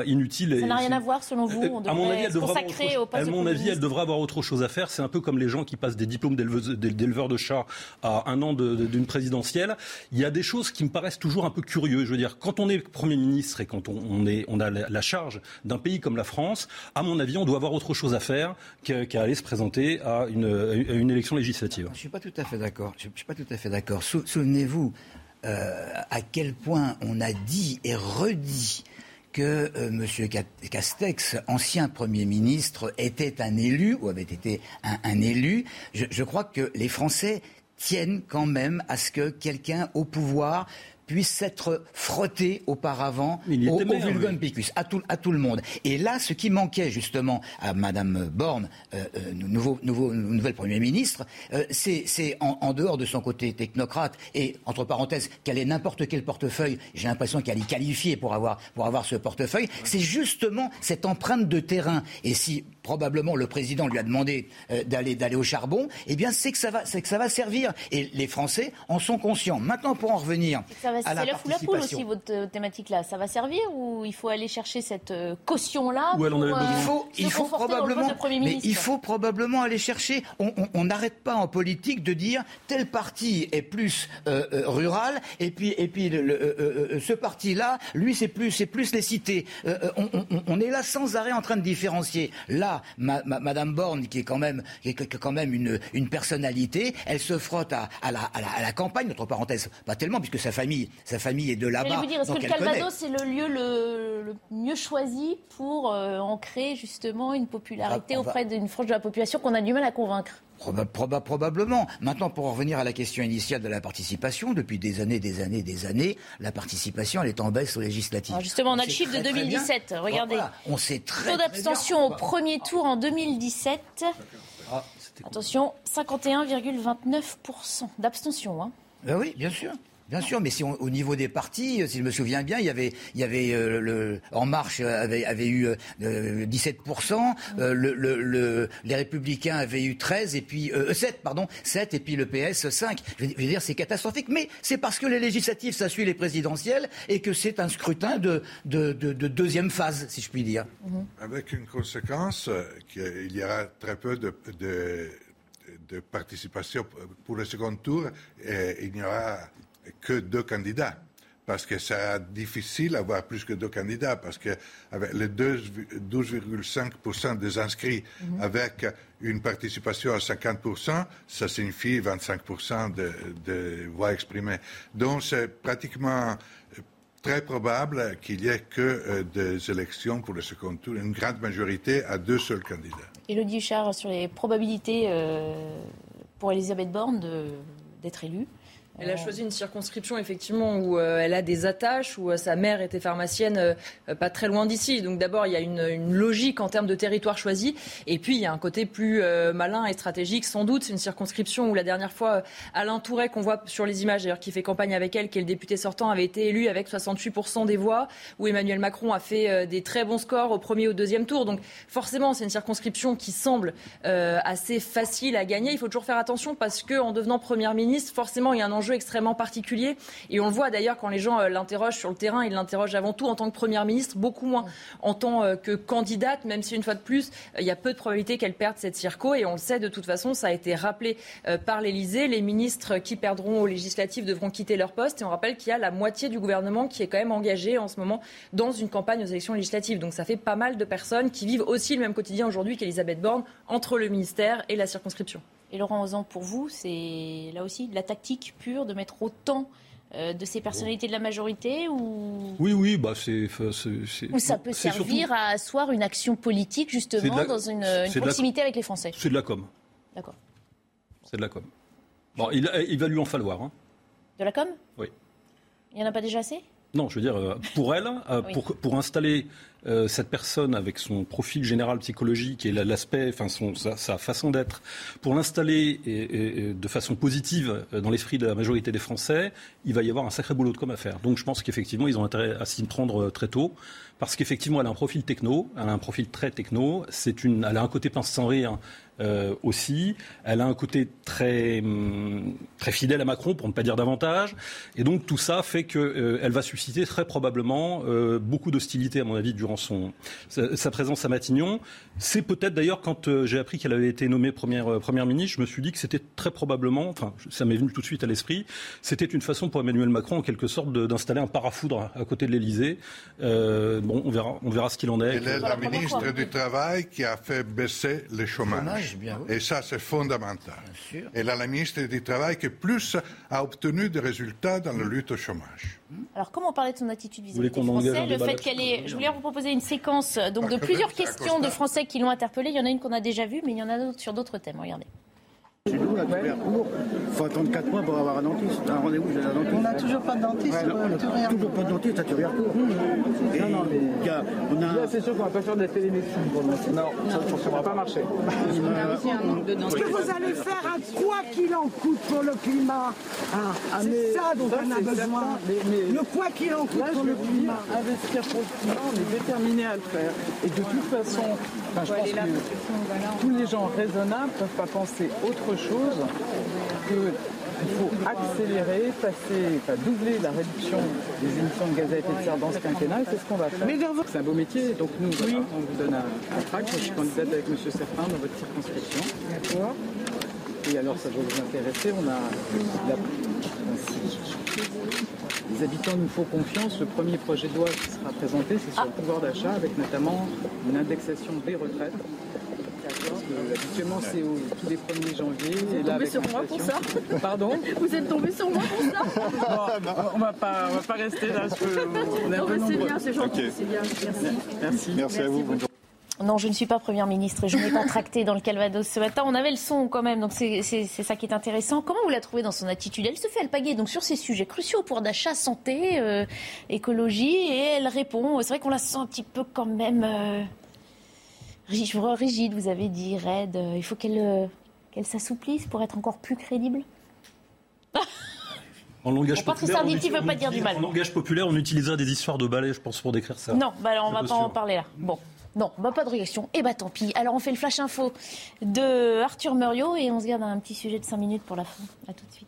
Speaker 5: inutile.
Speaker 1: Ça n'a rien à voir, selon vous. On
Speaker 5: à mon avis, elle devrait avoir autre, à mon avis, elle devrait avoir autre chose à faire. C'est un peu comme les gens qui passent des diplômes d'éleveurs de chats à un an d'une présidentielle. Il y a des choses qui me paraissent toujours un peu curieuses. Je veux dire, quand on est Premier ministre et quand on, est, on a la, charge d'un pays comme la France, à mon avis, on doit avoir autre chose à faire qu'à aller se présenter à une, à une élection législative.
Speaker 6: Je ne suis pas tout à fait d'accord. Je suis pas tout à fait d'accord. Souvenez-vous, euh, à quel point on a dit et redit que euh, M. Castex, ancien Premier ministre, était un élu ou avait été un, élu. je, crois que les Français tiennent quand même à ce que quelqu'un au pouvoir puisse s'être frotté auparavant au, au Vulgon Picus, à tout, à tout le monde. Et là, ce qui manquait justement à Madame Borne, euh, euh, nouveau, nouveau, nouvelle Premier ministre, euh, c'est en, en, dehors de son côté technocrate et, entre parenthèses, qu'elle ait n'importe quel portefeuille, j'ai l'impression qu'elle est qualifiée pour avoir, pour avoir ce portefeuille, c'est justement cette empreinte de terrain. Et si probablement le président lui a demandé d'aller d'aller au charbon, eh bien c'est que ça va c'est que ça va servir et les Français en sont conscients. Maintenant pour en revenir
Speaker 1: c'est la ou la poule aussi, votre euh, thématique-là. Ça va servir ou il faut aller chercher cette euh, caution-là
Speaker 6: pour, euh, Il faut, il faut probablement, mais il faut probablement aller chercher. On n'arrête pas en politique de dire tel parti est plus rural et puis et puis le, ce parti-là, lui c'est plus c'est plus les cités. On, est là sans arrêt en train de différencier. Là, Madame Borne, qui est quand même qui est quand même une, une personnalité, elle se frotte à, à, la, à, la, à la campagne, entre parenthèses, pas tellement puisque sa famille sa famille est de là-bas.
Speaker 1: dire, est-ce que le Calvados c'est le lieu le, mieux choisi pour euh, ancrer justement une popularité ah, auprès d'une frange de la population qu'on a du mal à convaincre?
Speaker 6: Probablement. Maintenant, pour revenir à la question initiale de la participation, depuis des années, des années, des années, la participation, elle est en baisse aux législatives.
Speaker 1: justement, on, a le chiffre de 2017. Regardez.
Speaker 6: On sait très,
Speaker 1: Taux d'abstention au premier tour en 2017. Ah, Attention, 51,29% d'abstention. Hein.
Speaker 6: Ben oui, bien sûr. Bien sûr, mais si au niveau des partis, si je me souviens bien, il y avait, il y avait euh, le En Marche avait, avait eu 17 euh, euh, le, le, les Républicains avaient eu 13 et puis 7 pardon 7 et puis le PS 5. Je veux, dire, c'est catastrophique, mais c'est parce que les législatives ça suit les présidentielles et que c'est un scrutin de, de, de, deuxième phase, si je puis dire.
Speaker 7: Mhm. Avec une conséquence qu'il y aura très peu de, de de participation pour le second tour, et il n'y aura que deux candidats. Parce que c'est difficile d'avoir plus que deux candidats, parce que avec les 12,5% des inscrits, mhm. avec une participation à 50%, ça signifie 25% de, de voix exprimées. Donc c'est pratiquement très probable qu'il n'y ait que euh, des élections pour le second tour, une grande majorité à deux seuls candidats.
Speaker 1: Elodie Huchard, sur les probabilités euh, pour Elisabeth Borne d'être élue
Speaker 22: elle a choisi une circonscription effectivement où euh, elle a des attaches, où euh, sa mère était pharmacienne euh, pas très loin d'ici. Donc d'abord il y a une, logique en termes de territoire choisi, et puis il y a un côté plus malin et stratégique sans doute. C'est une circonscription où la dernière fois Alain Touret qu'on voit sur les images, d'ailleurs qui fait campagne avec elle, qui est le député sortant, avait été élu avec 68% des voix, où Emmanuel Macron a fait des très bons scores au premier ou au deuxième tour. Donc forcément c'est une circonscription qui semble assez facile à gagner. Il faut toujours faire attention parce que en devenant première ministre, forcément il y a un enjeu un enjeu extrêmement particulier. Et on le voit d'ailleurs quand les gens euh, l'interrogent sur le terrain, ils l'interrogent avant tout en tant que Première ministre, beaucoup moins en tant euh, que candidate, même si une fois de plus, euh, il y a peu de probabilité qu'elle perde cette circo. Et on le sait, de toute façon, ça a été rappelé par l'Elysée. Les ministres qui perdront aux législatives devront quitter leur poste. Et on rappelle qu'il y a la moitié du gouvernement qui est quand même engagée en ce moment dans une campagne aux élections législatives. Donc ça fait pas mal de personnes qui vivent aussi le même quotidien aujourd'hui qu'Elisabeth Borne entre le ministère et la circonscription.
Speaker 1: Et Laurent Ozan, pour vous, c'est là aussi de la tactique pure de mettre autant euh, de ces personnalités de la majorité ou?
Speaker 5: Oui oui bah c'est
Speaker 1: ou ça peut servir à asseoir une action politique justement dans une, proximité avec les Français.
Speaker 5: c'est de la com.
Speaker 1: D'accord.
Speaker 5: C'est de la com. Bon il, il va lui en falloir hein.
Speaker 1: de la com?
Speaker 5: Oui.
Speaker 1: Il y en a pas déjà assez?
Speaker 5: Non, je veux dire, euh, pour elle, euh, pour, pour installer euh, cette personne avec son profil général psychologique et l'aspect, enfin son, sa, sa, façon d'être, pour l'installer et, et de façon positive dans l'esprit de la majorité des Français, il va y avoir un sacré boulot de com à faire. Donc je pense qu'effectivement, ils ont intérêt à s'y prendre très tôt, parce qu'effectivement, elle a un profil techno, elle a un profil très techno, c'est une, elle a un côté pince sans rire euh, aussi. Elle a un côté très, mm, très fidèle à Macron, pour ne pas dire davantage. Et donc tout ça fait qu'elle euh, va susciter très probablement euh, beaucoup d'hostilité, à mon avis, durant son, sa, présence à Matignon. C'est peut-être d'ailleurs quand euh, j'ai appris qu'elle avait été nommée première, euh, première ministre, je me suis dit que c'était très probablement, enfin ça m'est venu tout de suite à l'esprit, c'était une façon pour Emmanuel Macron en quelque sorte d'installer un parafoudre à, côté de l'Elysée. Euh, bon, on verra, on verra ce qu'il en est.
Speaker 7: Elle est la ministre du Travail qui a fait baisser le chômage. Et ça, c'est fondamental. Et là, la ministre du Travail qui plus a obtenu des résultats dans la mmh. lutte au chômage. Mmh.
Speaker 1: Alors, comment on parlait de son attitude vis-à-vis des Français, le fait est... Je voulais vous proposer une séquence donc, de plusieurs questions de Français qui l'ont interpellée. Il y en a une qu'on a déjà vue, mais il y en a d'autres sur d'autres thèmes. Regardez.
Speaker 26: Chez nous, là, tout il faut attendre 4 mois pour avoir un dentiste, un rendez-vous chez un dentiste.
Speaker 20: On n'a toujours pas de dentiste, ouais,
Speaker 26: euh, on toujours, pas de dentiste à Turière-Court.
Speaker 21: Mhm. Non, non, mais... a, c'est sûr qu'on va pas faire de la télémédecine pour le moment. Non, ça ne va pas marcher.
Speaker 20: Est-ce euh, que vous allez faire un quoi qu'il en coûte pour le climat ah, ah, C'est ça dont ça, on a besoin. Mais, mais... Le quoi qu'il en coûte là, pour le climat.
Speaker 21: Investir pour le climat, on est déterminé à le faire. Et de toute façon, je pense que tous les gens raisonnables ne peuvent pas penser autre chose chose qu'il faut accélérer, passer, doubler la réduction des émissions de gaz à effet de serre dans ce quinquennat, et c'est ce qu'on va faire. C'est un beau métier, donc nous, on vous donne un, un tract. Moi, je suis candidate avec M. Serpin dans votre circonscription. D'accord. Et alors, ça va vous intéresser, on a... Les habitants nous font confiance. Le premier projet de loi qui sera présenté, c'est sur le pouvoir d'achat, avec notamment une indexation des retraites parce que habituellement c'est tous les 1er janvier.
Speaker 19: Vous êtes tombé sur moi pour ça?
Speaker 21: Pardon?
Speaker 19: Vous êtes tombé sur moi pour
Speaker 21: ça? On va pas, on va pas rester là.
Speaker 19: c'est bien, c'est gentil, bien. Merci.
Speaker 21: Merci.
Speaker 5: Merci à vous. Merci.
Speaker 1: Non, je ne suis pas Première ministre, et je m'ai contractée dans le Calvados ce matin. On avait le son quand même, donc c'est ça qui est intéressant. Comment vous la trouvez dans son attitude? Elle se fait alpaguer donc sur ces sujets cruciaux pour d'achat, santé, euh, écologie, et elle répond. C'est vrai qu'on la sent un petit peu quand même... Euh, rigide, vous avez dit, raide. Euh, il faut euh, qu'elle s'assouplisse pour être encore plus crédible
Speaker 5: En langage populaire,
Speaker 1: on, pas.
Speaker 5: En langage populaire, on utilisera des histoires de ballet, je pense, pour décrire ça.
Speaker 1: Non, bah alors on va pas en parler là. Bon. Non, bah, pas de réaction. Eh bah tant pis. Alors on fait le flash info de Arthur Muriot et on se garde un petit sujet de 5 minutes pour la fin. À tout de suite.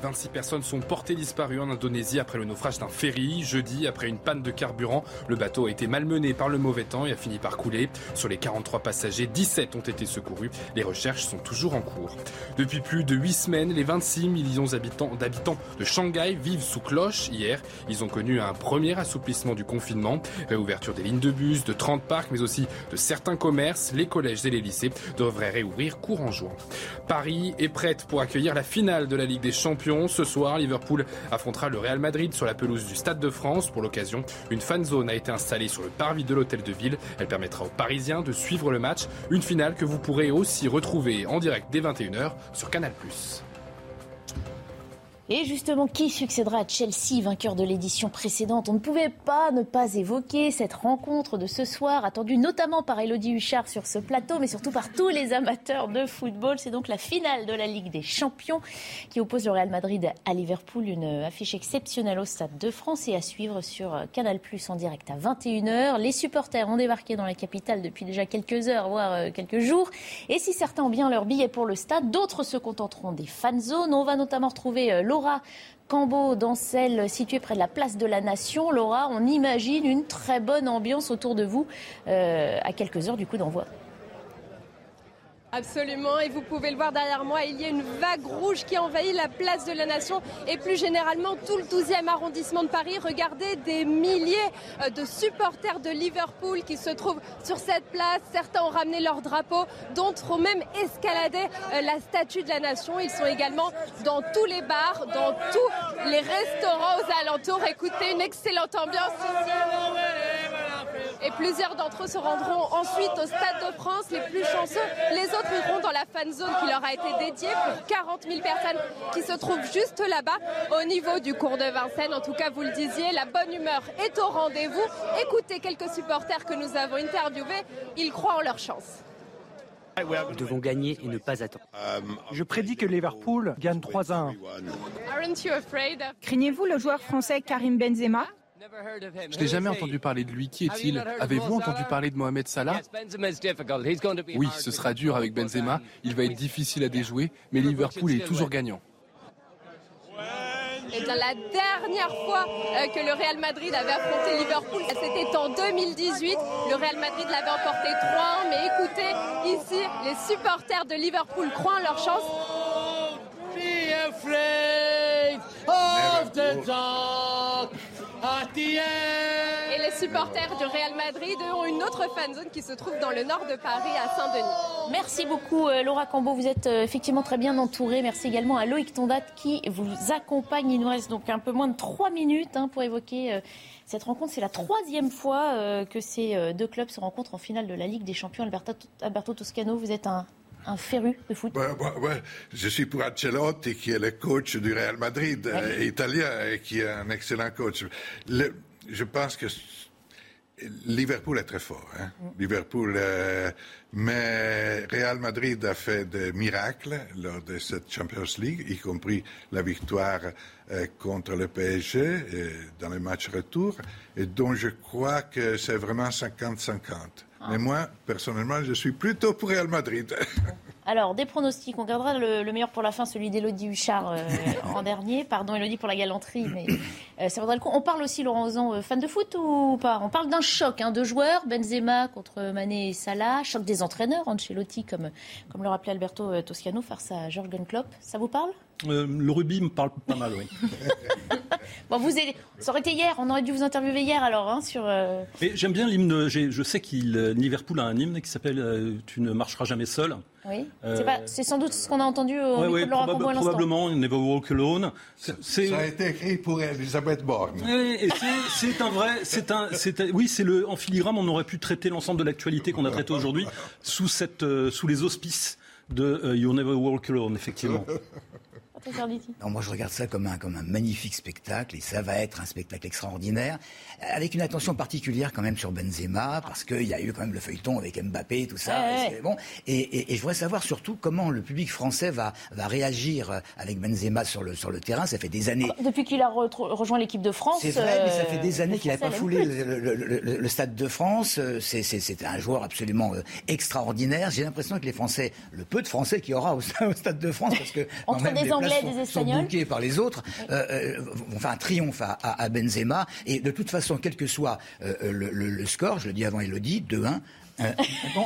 Speaker 2: 26 personnes sont portées disparues en Indonésie après le naufrage d'un ferry. Jeudi, après une panne de carburant, le bateau a été malmené par le mauvais temps et a fini par couler. Sur les 43 passagers, 17 ont été secourus. Les recherches sont toujours en cours. Depuis plus de 8 semaines, les 26 millions d'habitants de Shanghai vivent sous cloche. Hier, ils ont connu un premier assouplissement du confinement. Réouverture des lignes de bus, de 30 parcs, mais aussi de certains commerces. Les collèges et les lycées devraient réouvrir courant juin. Paris est prête pour accueillir la finale de la Ligue des Champions ce soir, Liverpool affrontera le Real Madrid sur la pelouse du Stade de France. Pour l'occasion, une fan zone a été installée sur le parvis de l'hôtel de ville. Elle permettra aux Parisiens de suivre le match. Une finale que vous pourrez aussi retrouver en direct dès 21h sur Canal+.
Speaker 1: Et justement, qui succédera à Chelsea, vainqueur de l'édition précédente? On ne pouvait pas ne pas évoquer cette rencontre de ce soir, attendue notamment par Elodie Huchard sur ce plateau, mais surtout par tous les amateurs de football. C'est donc la finale de la Ligue des Champions qui oppose le Real Madrid à Liverpool, une affiche exceptionnelle au Stade de France et à suivre sur Canal Plus en direct à 21h. Les supporters ont débarqué dans la capitale depuis déjà quelques heures, voire euh, quelques jours. Et si certains ont bien leur billet pour le stade, d'autres se contenteront des fan zones. On va notamment retrouver euh, Laura Cambo dans celle située près de la place de la Nation. Laura, on imagine une très bonne ambiance autour de vous euh, à quelques heures du coup d'envoi.
Speaker 27: Absolument, et vous pouvez le voir derrière moi, il y a une vague rouge qui envahit la place de la Nation et plus généralement tout le 12e arrondissement de Paris. Regardez des milliers euh, de supporters de Liverpool qui se trouvent sur cette place. Certains ont ramené leur drapeau, d'autres ont même escaladé euh, la statue de la Nation. Ils sont également dans tous les bars, dans tous les restaurants aux alentours. Écoutez, une excellente ambiance. Et plusieurs d'entre eux se rendront ensuite au Stade de France, les plus chanceux. Les autres iront dans la fan zone qui leur a été dédiée pour 40 000 personnes qui se trouvent juste là-bas au niveau du cours de Vincennes. En tout cas, vous le disiez, la bonne humeur est au rendez-vous. Écoutez quelques supporters que nous avons interviewés, ils croient en leur chance.
Speaker 14: Nous devons gagner et ne pas attendre.
Speaker 28: Je prédis que Liverpool gagne 3 à 1.
Speaker 29: Craignez-vous le joueur français Karim Benzema?
Speaker 2: Je n'ai jamais entendu parler de lui. Qui est-il? Avez-vous entendu parler de Mohamed Salah? Oui, ce sera dur avec Benzema. Il va être difficile à déjouer, mais Liverpool est toujours gagnant.
Speaker 27: Bien, la dernière fois euh, que le Real Madrid avait affronté Liverpool, c'était en 2018. Le Real Madrid l'avait emporté 3-1. Mais écoutez, ici, les supporters de Liverpool croient en leur chance. Et les supporters du Real Madrid eux, ont une autre fan zone qui se trouve dans le nord de Paris, à Saint-Denis.
Speaker 1: Merci beaucoup euh, Laura Cambo, vous êtes euh, effectivement très bien entourée. Merci également à Loïc Tondat qui vous accompagne. Il nous reste donc un peu moins de trois minutes hein, pour évoquer euh, cette rencontre. C'est la troisième fois que ces deux clubs se rencontrent en finale de la Ligue des Champions. Alberto, Alberto Toscano, vous êtes un, un féru de foot
Speaker 7: ouais. Je suis pour Ancelotti, qui est le coach du Real Madrid, euh, italien, et qui est un excellent coach. Le- je pense que Liverpool est très fort. Hein? Liverpool, euh, mais Real Madrid a fait des miracles lors de cette Champions League, y compris la victoire euh, contre le PSG euh, dans les matchs retour, et donc je crois que c'est vraiment 50-50. Mais moi, personnellement, je suis plutôt pour Real Madrid.
Speaker 1: Alors, des pronostics. On gardera le, le meilleur pour la fin, celui d'Elodie Huchard euh, en dernier. Pardon, Elodie, pour la galanterie, mais euh, ça vaudra le coup. On parle aussi, Laurent Ozan, euh, fan de foot ou pas? On parle d'un choc hein, de joueurs. Benzema contre Mané et Salah. Choc des entraîneurs. Ancelotti, comme, comme le rappelait Alberto Toscano, face à Jürgen Klopp. Ça vous parle?
Speaker 5: Euh, le rugby me parle pas mal, oui.
Speaker 1: Bon, vous aidez. Ça aurait été hier. On aurait dû vous interviewer hier, alors, hein, sur... euh,
Speaker 5: Mais j'aime bien l'hymne. Je sais qu'il euh, Liverpool a un hymne qui s'appelle euh, Tu ne marcheras jamais seul.
Speaker 1: Oui.
Speaker 5: Euh,
Speaker 1: C'est sans doute ce qu'on a entendu au
Speaker 5: Ouais,
Speaker 1: micro
Speaker 5: ouais,
Speaker 1: de à l'instant.
Speaker 5: probablement Never Walk Alone.
Speaker 7: Ça a été écrit pour Elisabeth Borne.
Speaker 5: C'est- un vrai, c'est un, c'est un- oui, c'est le, en filigrane, on aurait pu traiter l'ensemble de l'actualité qu'on a traité aujourd'hui sous cette, euh, sous les auspices de euh, You Never Walk Alone, effectivement.
Speaker 1: Patrick Arditi.
Speaker 6: Non, moi je regarde ça comme un, comme un magnifique spectacle et ça va être un spectacle extraordinaire avec une attention particulière quand même sur Benzema parce qu'il y a eu quand même le feuilleton avec Mbappé tout ça.
Speaker 1: Ouais,
Speaker 6: et
Speaker 1: ouais.
Speaker 6: bon. Et, et- et je voudrais savoir surtout comment le public français va, va réagir euh, avec Benzema sur le, sur le terrain. Ça fait des années.
Speaker 1: Depuis qu'il a rejoint l'équipe de France.
Speaker 6: C'est vrai, mais ça
Speaker 1: euh,
Speaker 6: fait des années
Speaker 1: les
Speaker 6: qu'il n'a pas foulé le, le- Stade de France. Euh, C'est, un joueur absolument euh, extraordinaire. J'ai l'impression que les Français, le peu de Français qu'il y aura au, au Stade de France, parce que
Speaker 1: Entre des
Speaker 6: places
Speaker 1: Anglais
Speaker 6: sont-
Speaker 1: des
Speaker 6: sont
Speaker 1: Espagnols.
Speaker 6: bookées par les autres, euh, euh, vont faire un triomphe à, à- à Benzema. Et de toute façon, quel que soit euh, le, le- le score, je le dis avant Elodie, 2-1. euh, bon,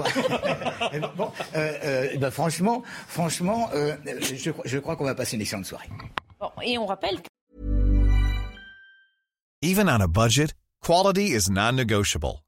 Speaker 6: ouais. Bon, euh, euh, ben, franchement, franchement, euh, je, je crois qu'on va passer une excellente soirée.
Speaker 1: Bon, et on rappelle que
Speaker 30: Even on a budget, quality is non-negotiable.